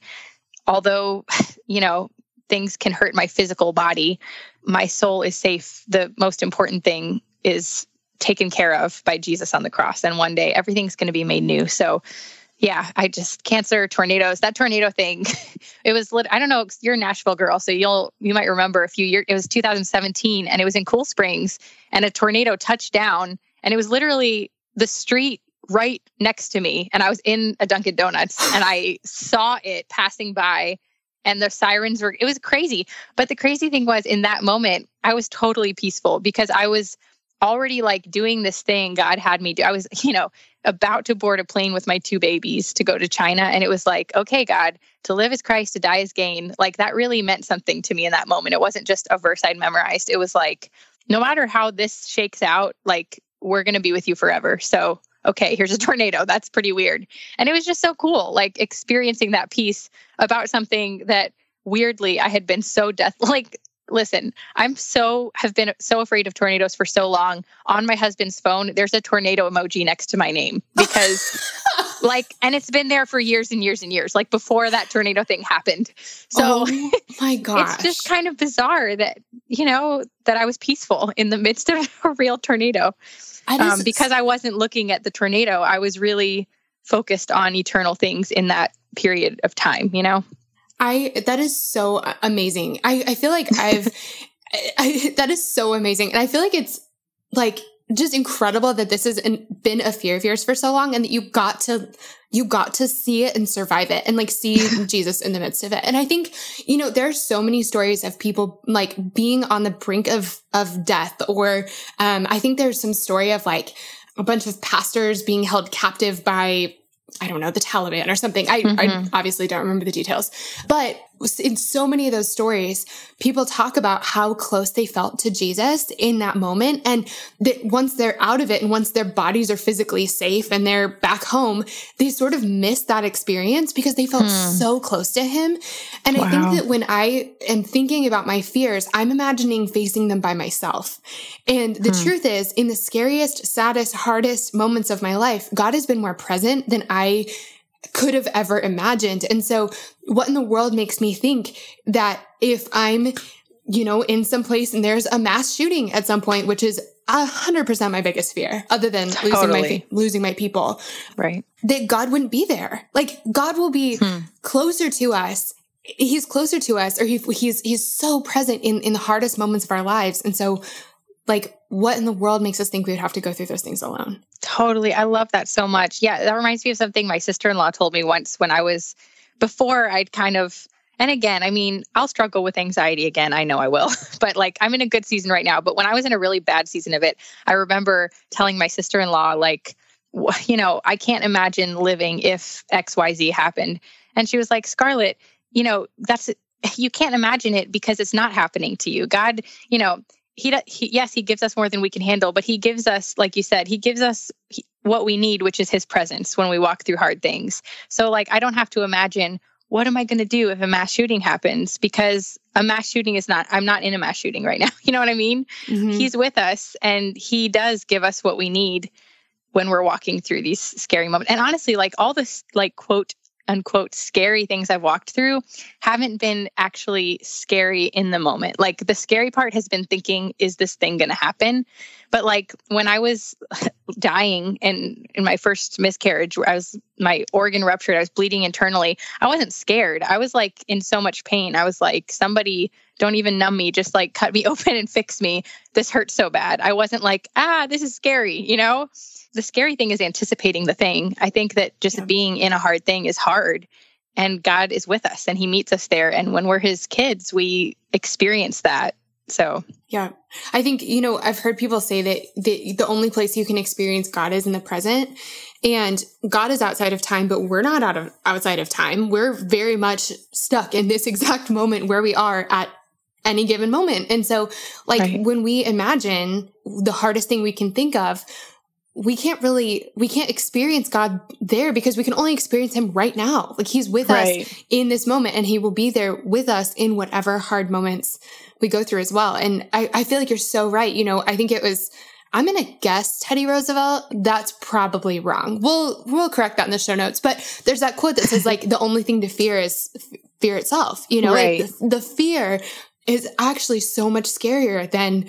Speaker 2: although, *laughs* you know, things can hurt my physical body, my soul is safe. The most important thing is taken care of by Jesus on the cross. And one day everything's going to be made new. So, yeah, I just cancer, tornadoes, that tornado thing. *laughs* it was lit. I don't know. You're a Nashville girl, so you'll you might remember a few years. It was 2017, and it was in Cool Springs, and a tornado touched down, and it was literally the street right next to me and I was in a Dunkin' Donuts and I saw it passing by and the sirens were it was crazy. But the crazy thing was in that moment, I was totally peaceful because I was already like doing this thing God had me do. I was, *laughs* you know, about to board a plane with my two babies to go to China. And it was like, okay, God, to live as Christ, to die as gain. Like that really meant something to me in that moment. It wasn't just a verse I'd memorized. It was like, no matter how this shakes out, like we're going to be with you forever. So, okay, here's a *laughs* tornado. That's pretty weird. And it was just so cool, like experiencing that peace about something that weirdly I had been so death *laughs* like listen, I'm so have been so afraid of tornadoes for so long. On my husband's phone, there's a tornado emoji next to my name because *laughs* like and it's been there for years and years and years, like before that tornado thing happened. So
Speaker 1: oh *laughs* my god.
Speaker 2: it's just kind of bizarre that, you know, that I was peaceful in the midst of *laughs* a real tornado. Um, because I wasn't looking at the tornado, I was really focused on eternal things in that period of time, you know?
Speaker 1: I that is so amazing. I I feel like I've *laughs* I, that is so amazing, and I feel like it's like just incredible that this has been a fear of yours for so long, and that you got to you got to see it and survive it, and like see *laughs* Jesus in the midst of it. And I think you know there are so many stories of people like being on the brink of of death, or um, I think there's some story of like a bunch of pastors being held captive by I don't know, the Taliban or something. I, mm-hmm. I, obviously don't remember the details, but in so many of those stories, people talk about how close they felt to Jesus in that moment. And that once they're out of it and once their bodies are physically safe and they're back home, they sort of miss that experience because they felt hmm. so close to him. And wow. I think that when I am thinking about my fears, I'm imagining facing them by myself. And the hmm. truth is, in the scariest, saddest, hardest moments of my life, God has been more present than I could have ever imagined. And so what in the world makes me think that if I'm, you know, in some place and there's a mass shooting at some point, which is a hundred percent my biggest fear, other than losing my losing my people,
Speaker 2: right?
Speaker 1: That God wouldn't be there. Like God will be hmm. closer to us. He's closer to us, or he, he's he's so present in in the hardest moments of our lives. And so, like, what in the world makes us think we would have to go through those things alone?
Speaker 2: Totally. I love that so much. Yeah, that reminds me of something my sister in law told me once when I was, before I'd kind of, and again, I mean, I'll struggle with anxiety again. I know I will, *laughs* but like I'm in a good season right now. But when I was in a really bad season of it, I remember telling my sister in law, like, you know, I can't imagine living if XYZ happened. And she was like, Scarlett, you know, that's, you can't imagine it because it's not happening to you. God, you know, he, he, yes he gives us more than we can handle but he gives us like you said he gives us what we need which is his presence when we walk through hard things. So like i don't have to imagine what am i going to do if a mass shooting happens? Because a mass shooting is not i'm not in a mass shooting right now *laughs* you know what i mean? Mm-hmm. he's with us and he does give us what we need when we're walking through these scary moments. And honestly like all this like quote unquote scary things I've walked through haven't been actually scary in the moment. Like the scary part has been thinking, is this thing going to happen? But like when I was *laughs* dying and in my first miscarriage, I was my organ ruptured, I was bleeding internally. I wasn't scared. I was like in so much pain. I was like, somebody don't even numb me, just like cut me *laughs* open and fix me. This hurts so bad. I wasn't like, ah, this is scary, you know? the scary thing is anticipating the thing. I think that just yeah. being in a hard thing is hard and God is with us and he meets us there. And when we're his kids, we experience that. So,
Speaker 1: yeah, I think, you know, I've heard people say that the, the only place you can experience God is in the present and God is outside of time, but we're not out of outside of time. We're very much stuck in this *laughs* exact moment where we are at any given moment. And so, like, right. when we imagine the hardest thing we can think of, we can't really we can't experience God there because we can only experience him right now. Like he's with right. us in this moment and he will be there with us in whatever hard moments we go through as well. And I, I feel like you're so right. You know, I think it was I'm to guess Teddy Roosevelt. That's probably wrong. We'll, we'll correct that in the show notes. But there's that quote that says like the only thing to fear is fear itself. You know, right. like the, the fear is actually so much scarier than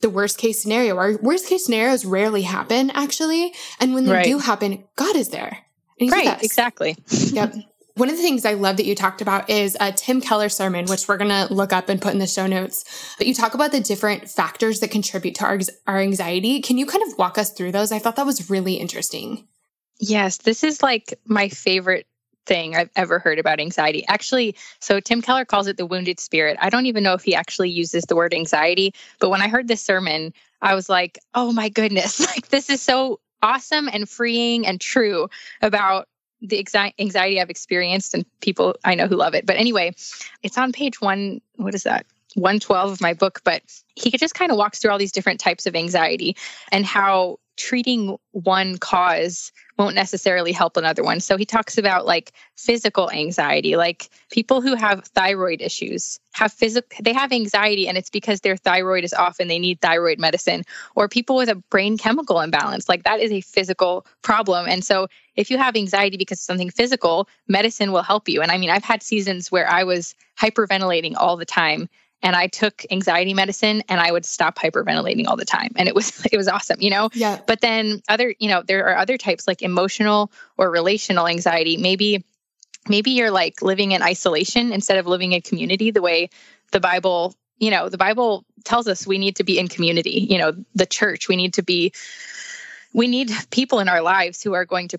Speaker 1: the worst case scenario. Our worst case scenarios rarely happen, actually. And when they right. do happen, God is there.
Speaker 2: right, exactly. *laughs*
Speaker 1: yep. One of the things I love that you talked about is a Tim Keller sermon, which we're going to look up and put in the show notes. But you talk about the different factors that contribute to our, our anxiety. Can you kind of walk us through those? I thought that was really interesting.
Speaker 2: Yes, this is like my favorite thing I've ever heard about anxiety. Actually, so Tim Keller calls it the wounded spirit. I don't even know if he actually uses the word anxiety, but when I heard this sermon, I was like, "Oh my goodness, *laughs* like this is so awesome and freeing and true about the anxiety I've experienced and people I know who love it. But anyway, it's on page one. What is that? 112 of my book. But he just kind of walks through all these different types of anxiety and how treating one cause won't necessarily help another one. So he talks about like physical anxiety, like people who have thyroid issues have physical they have anxiety and it's because their thyroid is off and they need thyroid medicine. Or people with a brain chemical imbalance like that is a physical problem. And so if you have anxiety because of something physical medicine will help you. And i mean i've had seasons where i was hyperventilating all the time and I took anxiety medicine and I would stop hyperventilating all the time. And it was *laughs* it was awesome, you know?
Speaker 1: Yeah.
Speaker 2: But then other, you know, there are other types like emotional or relational anxiety. Maybe maybe you're like living in isolation instead of living in community the way the Bible, you know, the Bible tells us we need to be in community, you know, the church, we need to be we need people in our lives who are going to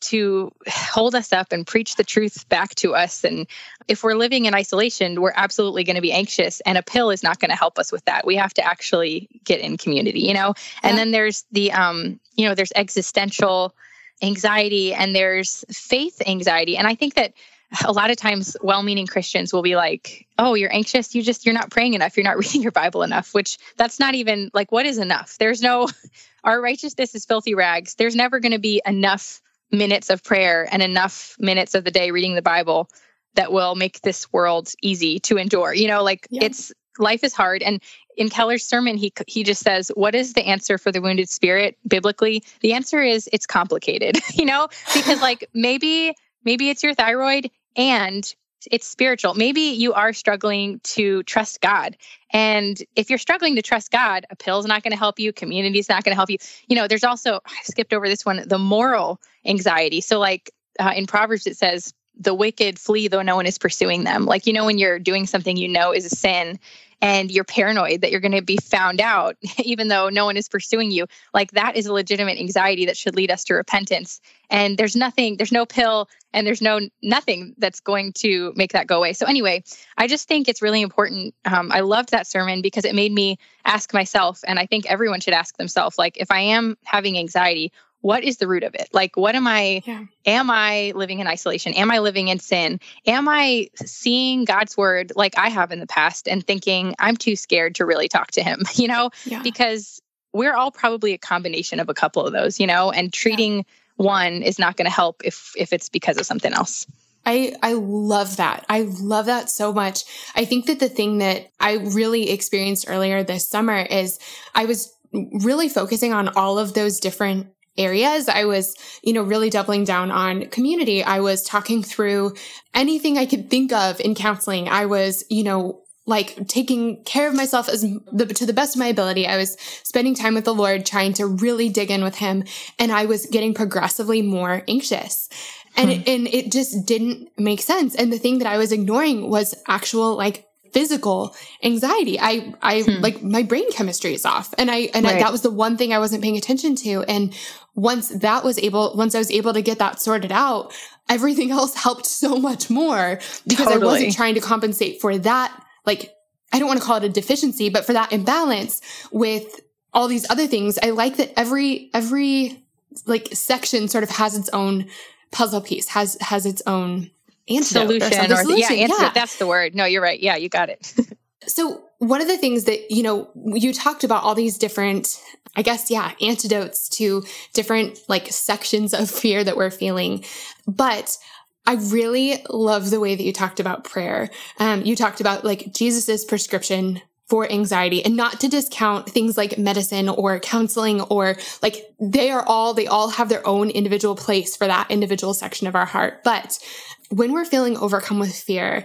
Speaker 2: to hold us up and preach the truth back to us. And if we're living in isolation we're absolutely going to be anxious and a pill is not going to help us with that. We have to actually get in community you know? Yeah. and then there's the um you know there's existential anxiety and there's faith anxiety. And i think that a lot of times well-meaning christians will be like oh you're anxious? You just you're not praying enough. You're not *laughs* reading your bible enough which that's not even like what is enough? There's no our righteousness is filthy rags there's never going to be enough minutes of prayer and enough minutes of the day reading the Bible that will make this world easy to endure. You know, like yeah. it's life is hard and in Keller's sermon he he just says what is the answer for the wounded spirit biblically? The answer is it's complicated, *laughs* you know? Because like maybe maybe it's your thyroid and it's spiritual. Maybe you are struggling to trust God. And if you're struggling to trust God, a pill's not going to help you, community is not going to help you. You know, there's also, I skipped over this one, the moral anxiety. So, like uh, in Proverbs, it says, the wicked flee though no one is pursuing them. Like, you know, when you're doing something you know is a sin and you're paranoid that you're going to be found out *laughs* even though no one is pursuing you like that is a legitimate anxiety that should lead us to repentance. And there's nothing there's no pill and there's no nothing that's going to make that go away. So anyway i just think it's really important um, i loved that sermon because it made me ask myself and i think everyone should ask themselves like if i am having anxiety what is the root of it? Like, what am I, yeah. am I living in isolation? Am I living in sin? Am I seeing God's word like I have in the past and thinking I'm too scared to really talk to him, *laughs* you know? Yeah. Because we're all probably a combination of a couple of those, you know, and treating yeah. one is not going to help if if it's because of something else.
Speaker 1: I, I love that. I love that so much. I think that the thing that I really experienced earlier this summer is I was really focusing on all of those different areas. I was, you know, really doubling down on community. I was talking through anything I could think of in counseling. I was, you know, like taking care of myself as the, to the best of my ability. I was spending time with the Lord, trying to really dig in with him. And I was getting progressively more anxious. And, hmm. it, and it just didn't make sense. And the thing that I was ignoring was actual like physical anxiety. I, I hmm. like my brain chemistry is off and I, and right. I, that was the one thing I wasn't paying attention to. And once that was able, once I was able to get that sorted out, everything *laughs* else helped so much more because totally. I wasn't trying to compensate for that. Like, I don't want to call it a deficiency, but for that imbalance with all these other things. I like that every, every like section sort of has its own puzzle piece, has, has its own
Speaker 2: antidote solution or, or solution. yeah, yeah, that's the word. No, you're right. Yeah, you got it. *laughs*
Speaker 1: so one of the things that, you know, you talked about all these different, I guess, yeah, antidotes to different like sections of fear that we're feeling. But I really love the way that you talked about prayer. Um, you talked about like Jesus's prescription for anxiety and not to discount things like medicine or counseling or like they are all, they all have their own individual place for that individual section of our heart. But when we're feeling overcome with fear,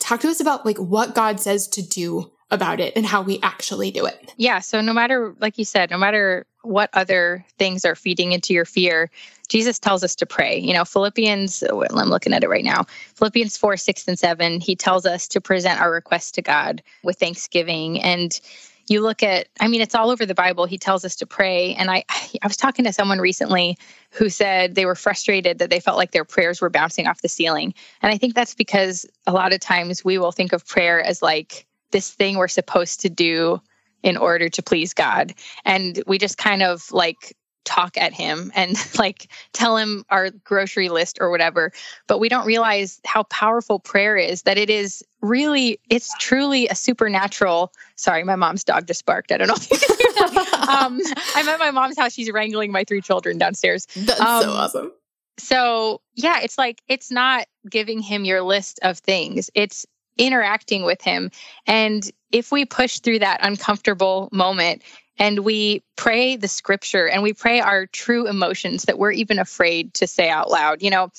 Speaker 1: talk to us about like what God says to do about it and how we actually do it.
Speaker 2: Yeah. So, no matter, like you said, no matter what other things are feeding into your fear, Jesus tells us to pray. You know, Philippians, oh, I'm looking at it right now, Philippians 4, 6, and 7, he tells us to present our requests to God with thanksgiving. And you look at i mean it's all over the bible he tells us to pray and i i was talking to someone recently who said they were frustrated that they felt like their prayers were bouncing off the ceiling and i think that's because a lot of times we will think of prayer as like this thing we're supposed to do in order to please god. And we just kind of like talk at him and *laughs* like tell him our grocery list or whatever. But we don't realize how powerful prayer is that it is really it's truly a supernatural sorry my mom's dog just barked. I don't know if you can hear that. *laughs* Um, i'm at my mom's house. She's wrangling my three children downstairs.
Speaker 1: That's um, so awesome.
Speaker 2: so yeah it's like it's not giving him your list of things. It's interacting with him and if we push through that uncomfortable moment and we pray the scripture and we pray our true emotions that we're even afraid to say out loud. You know,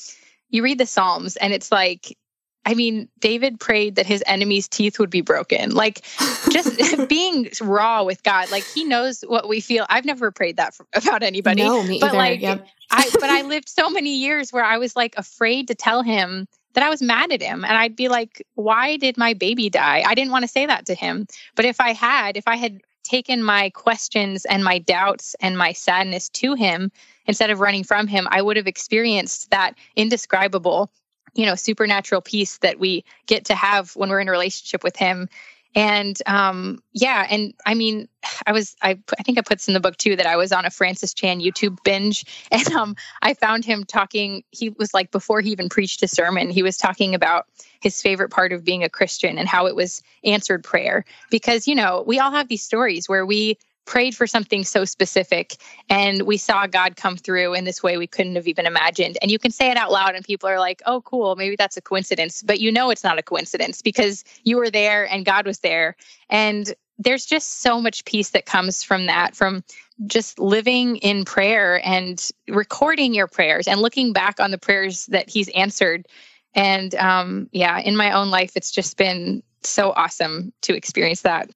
Speaker 2: you read the Psalms and it's like, I mean, David prayed that his enemy's teeth would be broken. Like, just *laughs* *laughs* being raw with God, like he knows what we feel. I've never prayed that for, about anybody,
Speaker 1: no, me
Speaker 2: but
Speaker 1: either.
Speaker 2: like,
Speaker 1: yep.
Speaker 2: I but I lived so many years where I was like afraid to tell him that I was mad at him, and I'd be like, "Why did my baby die?" I didn't want to say that to him, but if I had, if I had taken my questions and my doubts and my sadness to him instead of running from him, I would have experienced that indescribable, you know, supernatural peace that we get to have when we're in a relationship with him and um, yeah and i mean i was I, I think i put in the book too that i was on a francis chan youtube binge *laughs* and um, i found him talking he was like before he even preached a sermon he was talking about his favorite part of being a christian and how it was answered prayer. Because you know we all have these stories where we prayed for something so specific and we saw God come through in this way we couldn't have even imagined. And you can say it out loud and people are like, oh, cool, maybe that's a coincidence. But you know it's not a coincidence because you were there and God was there. And there's just so much peace that comes from that, from just living in prayer and recording your prayers and looking back on the prayers that He's answered. And um, yeah, in my own life, it's just been so awesome to experience that.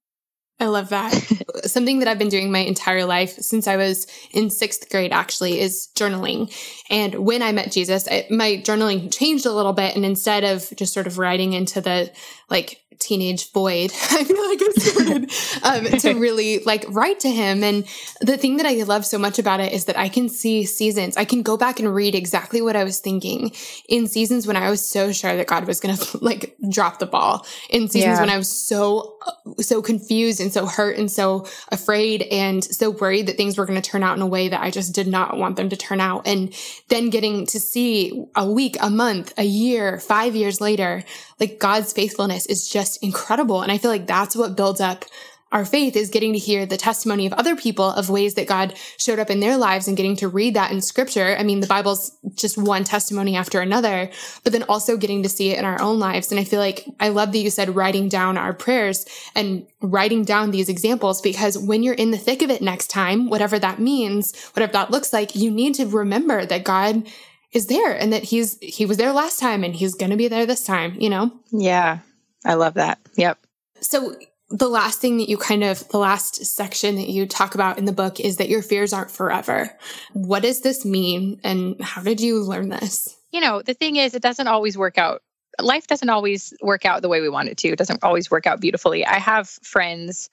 Speaker 1: I love that. *laughs* Something that I've been doing my entire life since I was in sixth grade actually is journaling. And when I met Jesus, I, my journaling changed a little bit. And instead of just sort of writing into the like teenage void, *laughs* I feel like I started *laughs* um, to really like write to him. And the thing that I love so much about it is that I can see seasons. I can go back and read exactly what I was thinking in seasons when I was so sure that God was going to like drop the ball. In seasons yeah. when I was so so confused and so hurt and so afraid and so worried that things were going to turn out in a way that I just did not want them to turn out. And then getting to see a week, a month, a year, five years later, like God's faithfulness is just incredible. And I feel like that's what builds up our faith is getting to hear the testimony of other people of ways that God showed up in their lives and getting to read that in scripture. I mean, the Bible's just one testimony after another, but then also getting to see it in our own lives. And I feel like I love that you said writing down our prayers and writing down these examples because when you're in the thick of it next time, whatever that means, whatever that looks like, you need to remember that God is there and that he's he was there last time and he's going to be there this time, you know?
Speaker 2: Yeah. I love that. Yep.
Speaker 1: So the last thing that you kind of the last section that you talk about in the book is that your fears aren't forever. What does this mean and how did you learn this?
Speaker 2: You know, the thing is it doesn't always work out. Life doesn't always work out the way we want it to. It doesn't always work out beautifully. I have friends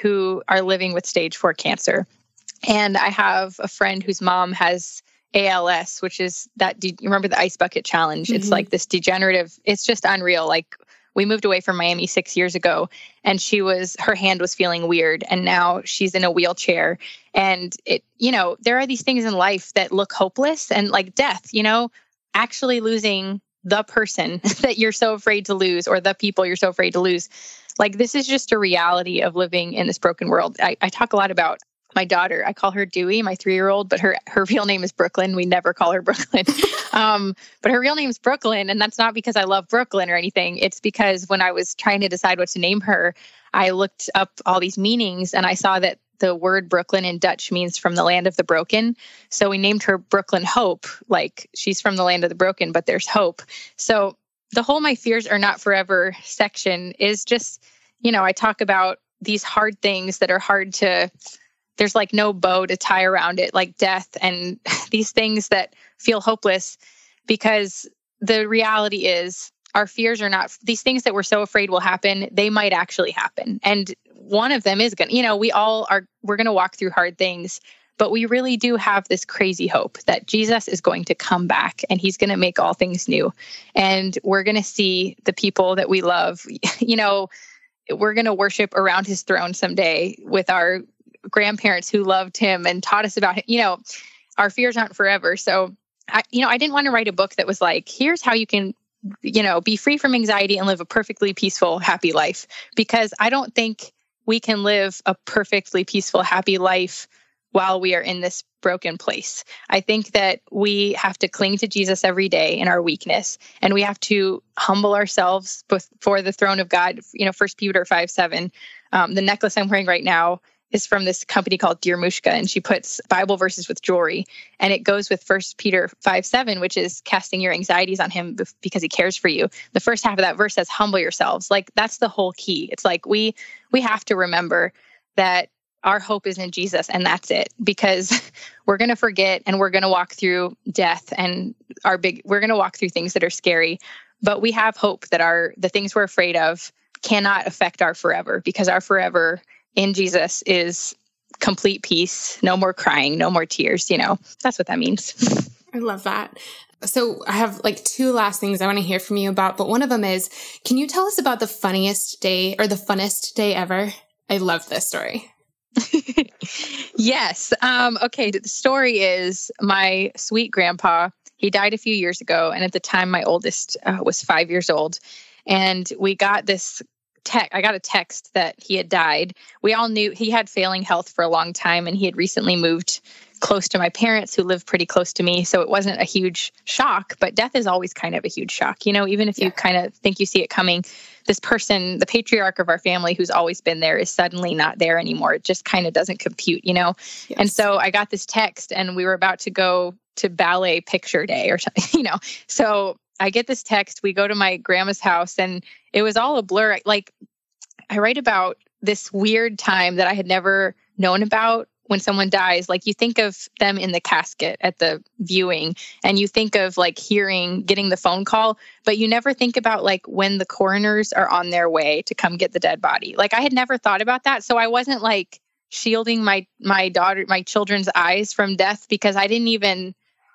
Speaker 2: who are living with stage 4 cancer. And I have a friend whose mom has ALS, which is that. De- you remember the ice bucket challenge? Mm-hmm. It's like this degenerative. It's just unreal. Like we moved away from Miami six years ago, and she was her hand was feeling weird, and now she's in a wheelchair. And it, you know, there are these things in life that look hopeless and like death. You know, actually losing the person *laughs* that you're so afraid to lose, or the people you're so afraid to lose. Like this is just a reality of living in this broken world. I, I talk a lot about my daughter. I call her Dewey, my three year old, but her her real name is Brooklyn. We never call her Brooklyn. *laughs* um, but her real name is Brooklyn, and that's not because I love Brooklyn or anything. It's because when I was trying to decide what to name her, I looked up all these meanings and I saw that the word Brooklyn in Dutch means from the land of the broken. So we named her Brooklyn Hope, like she's from the land of the broken, but there's hope. So the whole My Fears Are Not Forever section is just, you know, I talk about these hard things that are hard to there's like no bow to tie around it, like death and *laughs* these things that feel hopeless because the reality is our fears are not these things that we're so afraid will happen, they might actually happen. And one of them is going to, you know, we all are, we're going to walk through hard things, but we really do have this crazy hope that Jesus is going to come back and he's going to make all things new. And we're going to see the people that we love, *laughs* you know, we're going to worship around his throne someday with our grandparents who loved him and taught us about him. You know, our fears aren't forever. So, I, you know, I didn't want to write a book that was like, here's how you can, you know, be free from anxiety and live a perfectly peaceful, happy life. Because I don't think we can live a perfectly peaceful, happy life while we are in this broken place. I think that we have to cling to Jesus every day in our weakness and we have to humble ourselves before the throne of God. You know, First Peter 5 7. Um, the necklace I'm wearing right now is from this company called Dear Mushka, and she puts Bible verses with jewelry. And it goes with First Peter 5 7, which is casting your anxieties on him because he cares for you. The first half of that verse says, humble yourselves. Like that's the whole key. It's like we we have to remember that our hope is in Jesus and that's it because *laughs* we're going to forget and we're going to walk through death and our big we're going to walk through things that are scary but we have hope that our the things we're afraid of cannot affect our forever because our forever in Jesus is complete peace no more crying no more tears you know that's what that means
Speaker 1: I love that. So I have like two last things I want to hear from you about, but one of them is, can you tell us about the funniest day or the funnest day ever? I love this story. *laughs*
Speaker 2: yes. Um, okay. The story is my sweet grandpa. He died a few years ago. And at the time, my oldest uh, was five years old. And we got this tech. I got a text that he had died. We all knew he had failing health for a long time and he had recently moved close to my parents who live pretty close to me. So it wasn't a huge shock, but death is always kind of a huge shock. You know, even if yeah. you kind of think you see it coming, this person, the patriarch of our family who's always been there, is suddenly not there anymore. It just kind of doesn't compute, you know? Yes. And so I got this text and we were about to go to ballet picture day or something, *laughs* you know. So I get this text, we go to my grandma's house and it was all a blur. Like I write about this weird time that I had never known about when someone dies like you think of them in the casket at the viewing and you think of like hearing getting the phone call but you never think about like when the coroners are on their way to come get the dead body like i had never thought about that so i wasn't like shielding my my daughter my children's eyes from death because i didn't even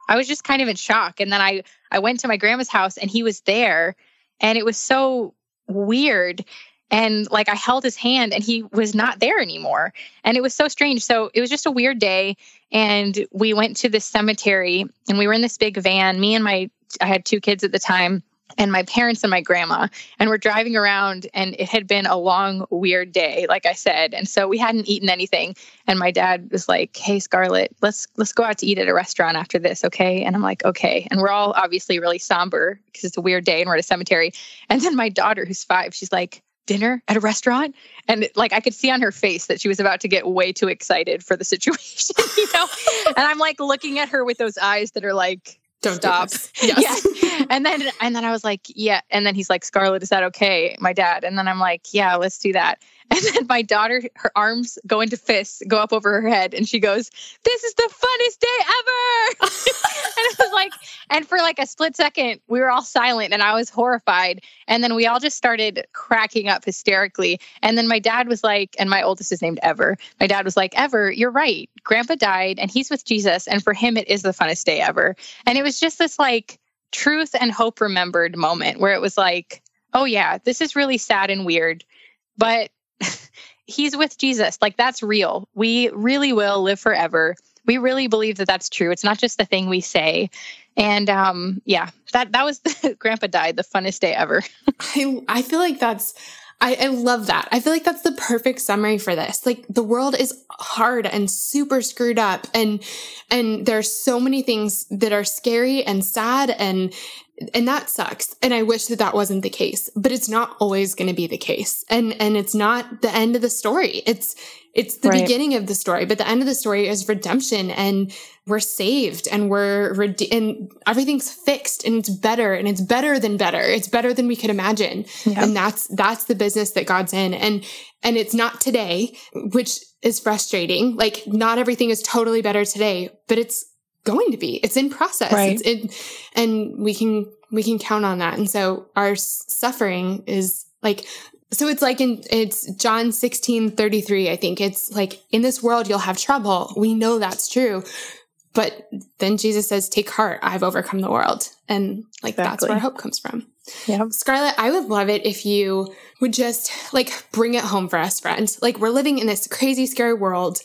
Speaker 2: i was just kind of in shock and then i i went to my grandma's house and he was there and it was so weird and like I held his hand and he was not there anymore. And it was so strange. So it was just a weird day. And we went to the cemetery and we were in this big van. Me and my, I had two kids at the time and my parents and my grandma and we're driving around and it had been a long weird day like i said and so we hadn't eaten anything and my dad was like hey scarlett let's let's go out to eat at a restaurant after this okay? And i'm like okay. And we're all obviously really somber because it's a weird day and we're at a cemetery. And then my daughter who's five she's like dinner at a restaurant? And like i could see on her face that she was about to get way too excited for the *laughs* situation you know? And i'm like looking at her with those eyes that are like don't stop. yes. *laughs* and then and then i was like yeah and then he's like scarlett is that okay my dad and then i'm like yeah let's do that *laughs* and then my daughter, her arms go into fists, go up over her head, and she goes, This is the funnest day ever. *laughs* and it was like, and for like a split second, we were all silent and I was horrified. And then we all just started cracking up hysterically. And then my dad was like, and my oldest is named Ever. My dad was like, Ever, you're right. Grandpa died and he's with Jesus. And for him, it is the funnest day ever. And it was just this like truth and hope remembered moment where it was like, oh yeah, this is really sad and weird. But *laughs* he's with Jesus. Like that's real. We really will live forever. We really believe that that's true. It's not just the thing we say. And um, yeah, that that was *laughs* the, Grandpa died, the funnest day ever. *laughs*
Speaker 1: I I feel like that's I, I love that. I feel like that's the perfect summary for this. Like the world is hard and super screwed up and and there's so many things that are scary and sad and and that sucks and i wish that that wasn't the case but it's not always going to be the case and and it's not the end of the story it's it's the right. beginning of the story but the end of the story is redemption and we're saved and we're rede- and everything's fixed and it's better and it's better than better it's better than we could imagine yeah. and that's that's the business that god's in and and it's not today which is frustrating like not everything is totally better today but it's
Speaker 4: going to be. It's in process.
Speaker 2: Right.
Speaker 4: It's in, and we can we can count on that. And so our suffering is like so it's like in it's John 16 33, I think. It's like in this world you'll have trouble. We know that's true. But then Jesus says, Take heart, I've overcome the world. And like exactly. that's where hope comes from.
Speaker 2: Yeah.
Speaker 4: Scarlett, I would love it if you would just like bring it home for us, friends. Like we're living in this crazy, scary world.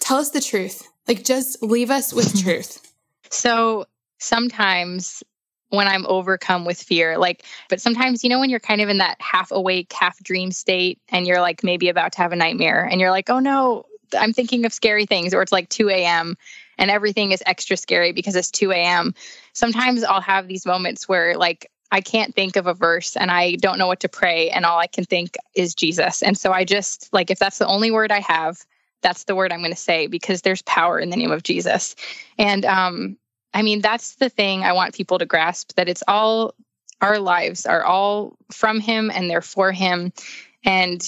Speaker 4: Tell us the truth. Like just leave us with *laughs* truth.
Speaker 2: So sometimes when I'm overcome with fear, like, but sometimes, you know, when you're kind of in that half awake, half dream state and you're like maybe about to have a nightmare and you're like, oh no, I'm thinking of scary things, or it's like 2 a.m. and everything is extra scary because it's 2 a.m. Sometimes I'll have these moments where like I can't think of a verse and I don't know what to pray. And all I can think is Jesus. And so I just like, if that's the only word I have, that's the word I'm going to say because there's power in the name of Jesus. And, um, I mean, that's the thing I want people to grasp that it's all our lives are all from him and they're for him. And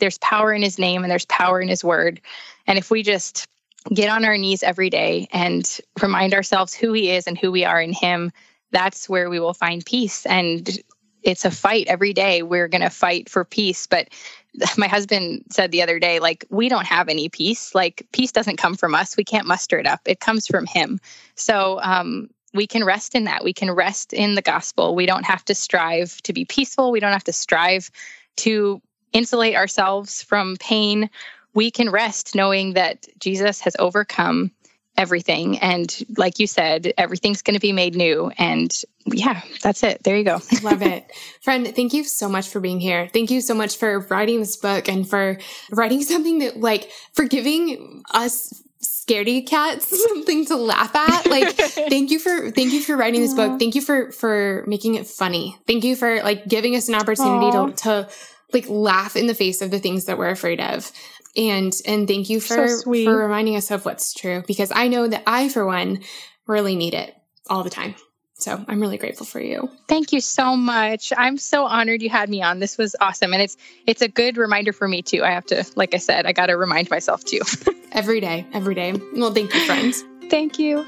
Speaker 2: there's power in his name and there's power in his word. And if we just get on our knees every day and remind ourselves who he is and who we are in him, that's where we will find peace. And it's a fight every day. We're going to fight for peace. But *laughs* my husband said the other day, like, we don't have any peace. Like, peace doesn't come from us. We can't muster it up, it comes from him. So, um, we can rest in that. We can rest in the gospel. We don't have to strive to be peaceful. We don't have to strive to insulate ourselves from pain. We can rest knowing that Jesus has overcome everything. And like you said, everything's going to be made new. And yeah, that's it. There you go. *laughs*
Speaker 4: Love it. Friend, thank you so much for being here. Thank you so much for writing this book and for writing *laughs* something that, like, for giving us scaredy cats *laughs* something to laugh at like thank you for thank you for writing this book thank you for for making it funny thank you for like giving us an opportunity to to like laugh in the face of the things that we're afraid of and and thank you for so for reminding us of what's true because I know that I for one really need it all the time. So I'm really grateful for you.
Speaker 2: Thank you so much. I'm so honored you had me on. This was awesome and it's it's a good reminder for me too. I have to like I said, I got to remind myself too. *laughs*
Speaker 4: every day, every day. Well, thank you friends.
Speaker 2: thank you.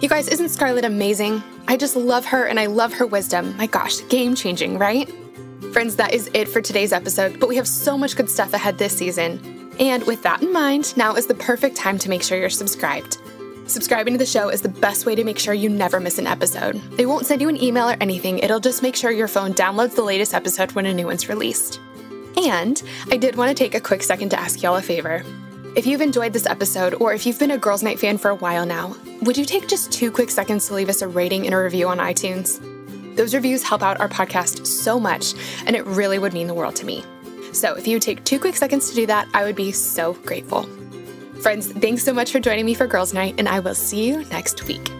Speaker 1: You guys, isn't Scarlett amazing? I just love her and I love her wisdom. My gosh, game changing, right? Friends, that is it for today's episode, but we have so much good stuff ahead this season. And with that in mind, now is the perfect time to make sure you're subscribed. Subscribing to the show is the best way to make sure you never miss an episode. They won't send you an email or anything, it'll just make sure your phone downloads the latest episode when a new one's released. And I did want to take a quick second to ask y'all a favor. If you've enjoyed this episode, or if you've been a Girls Night fan for a while now, would you take just two quick seconds to leave us a rating and a review on iTunes? Those reviews help out our podcast so much, and it really would mean the world to me. So if you take two quick seconds to do that, I would be so grateful. Friends, thanks so much for joining me for Girls Night, and I will see you next week.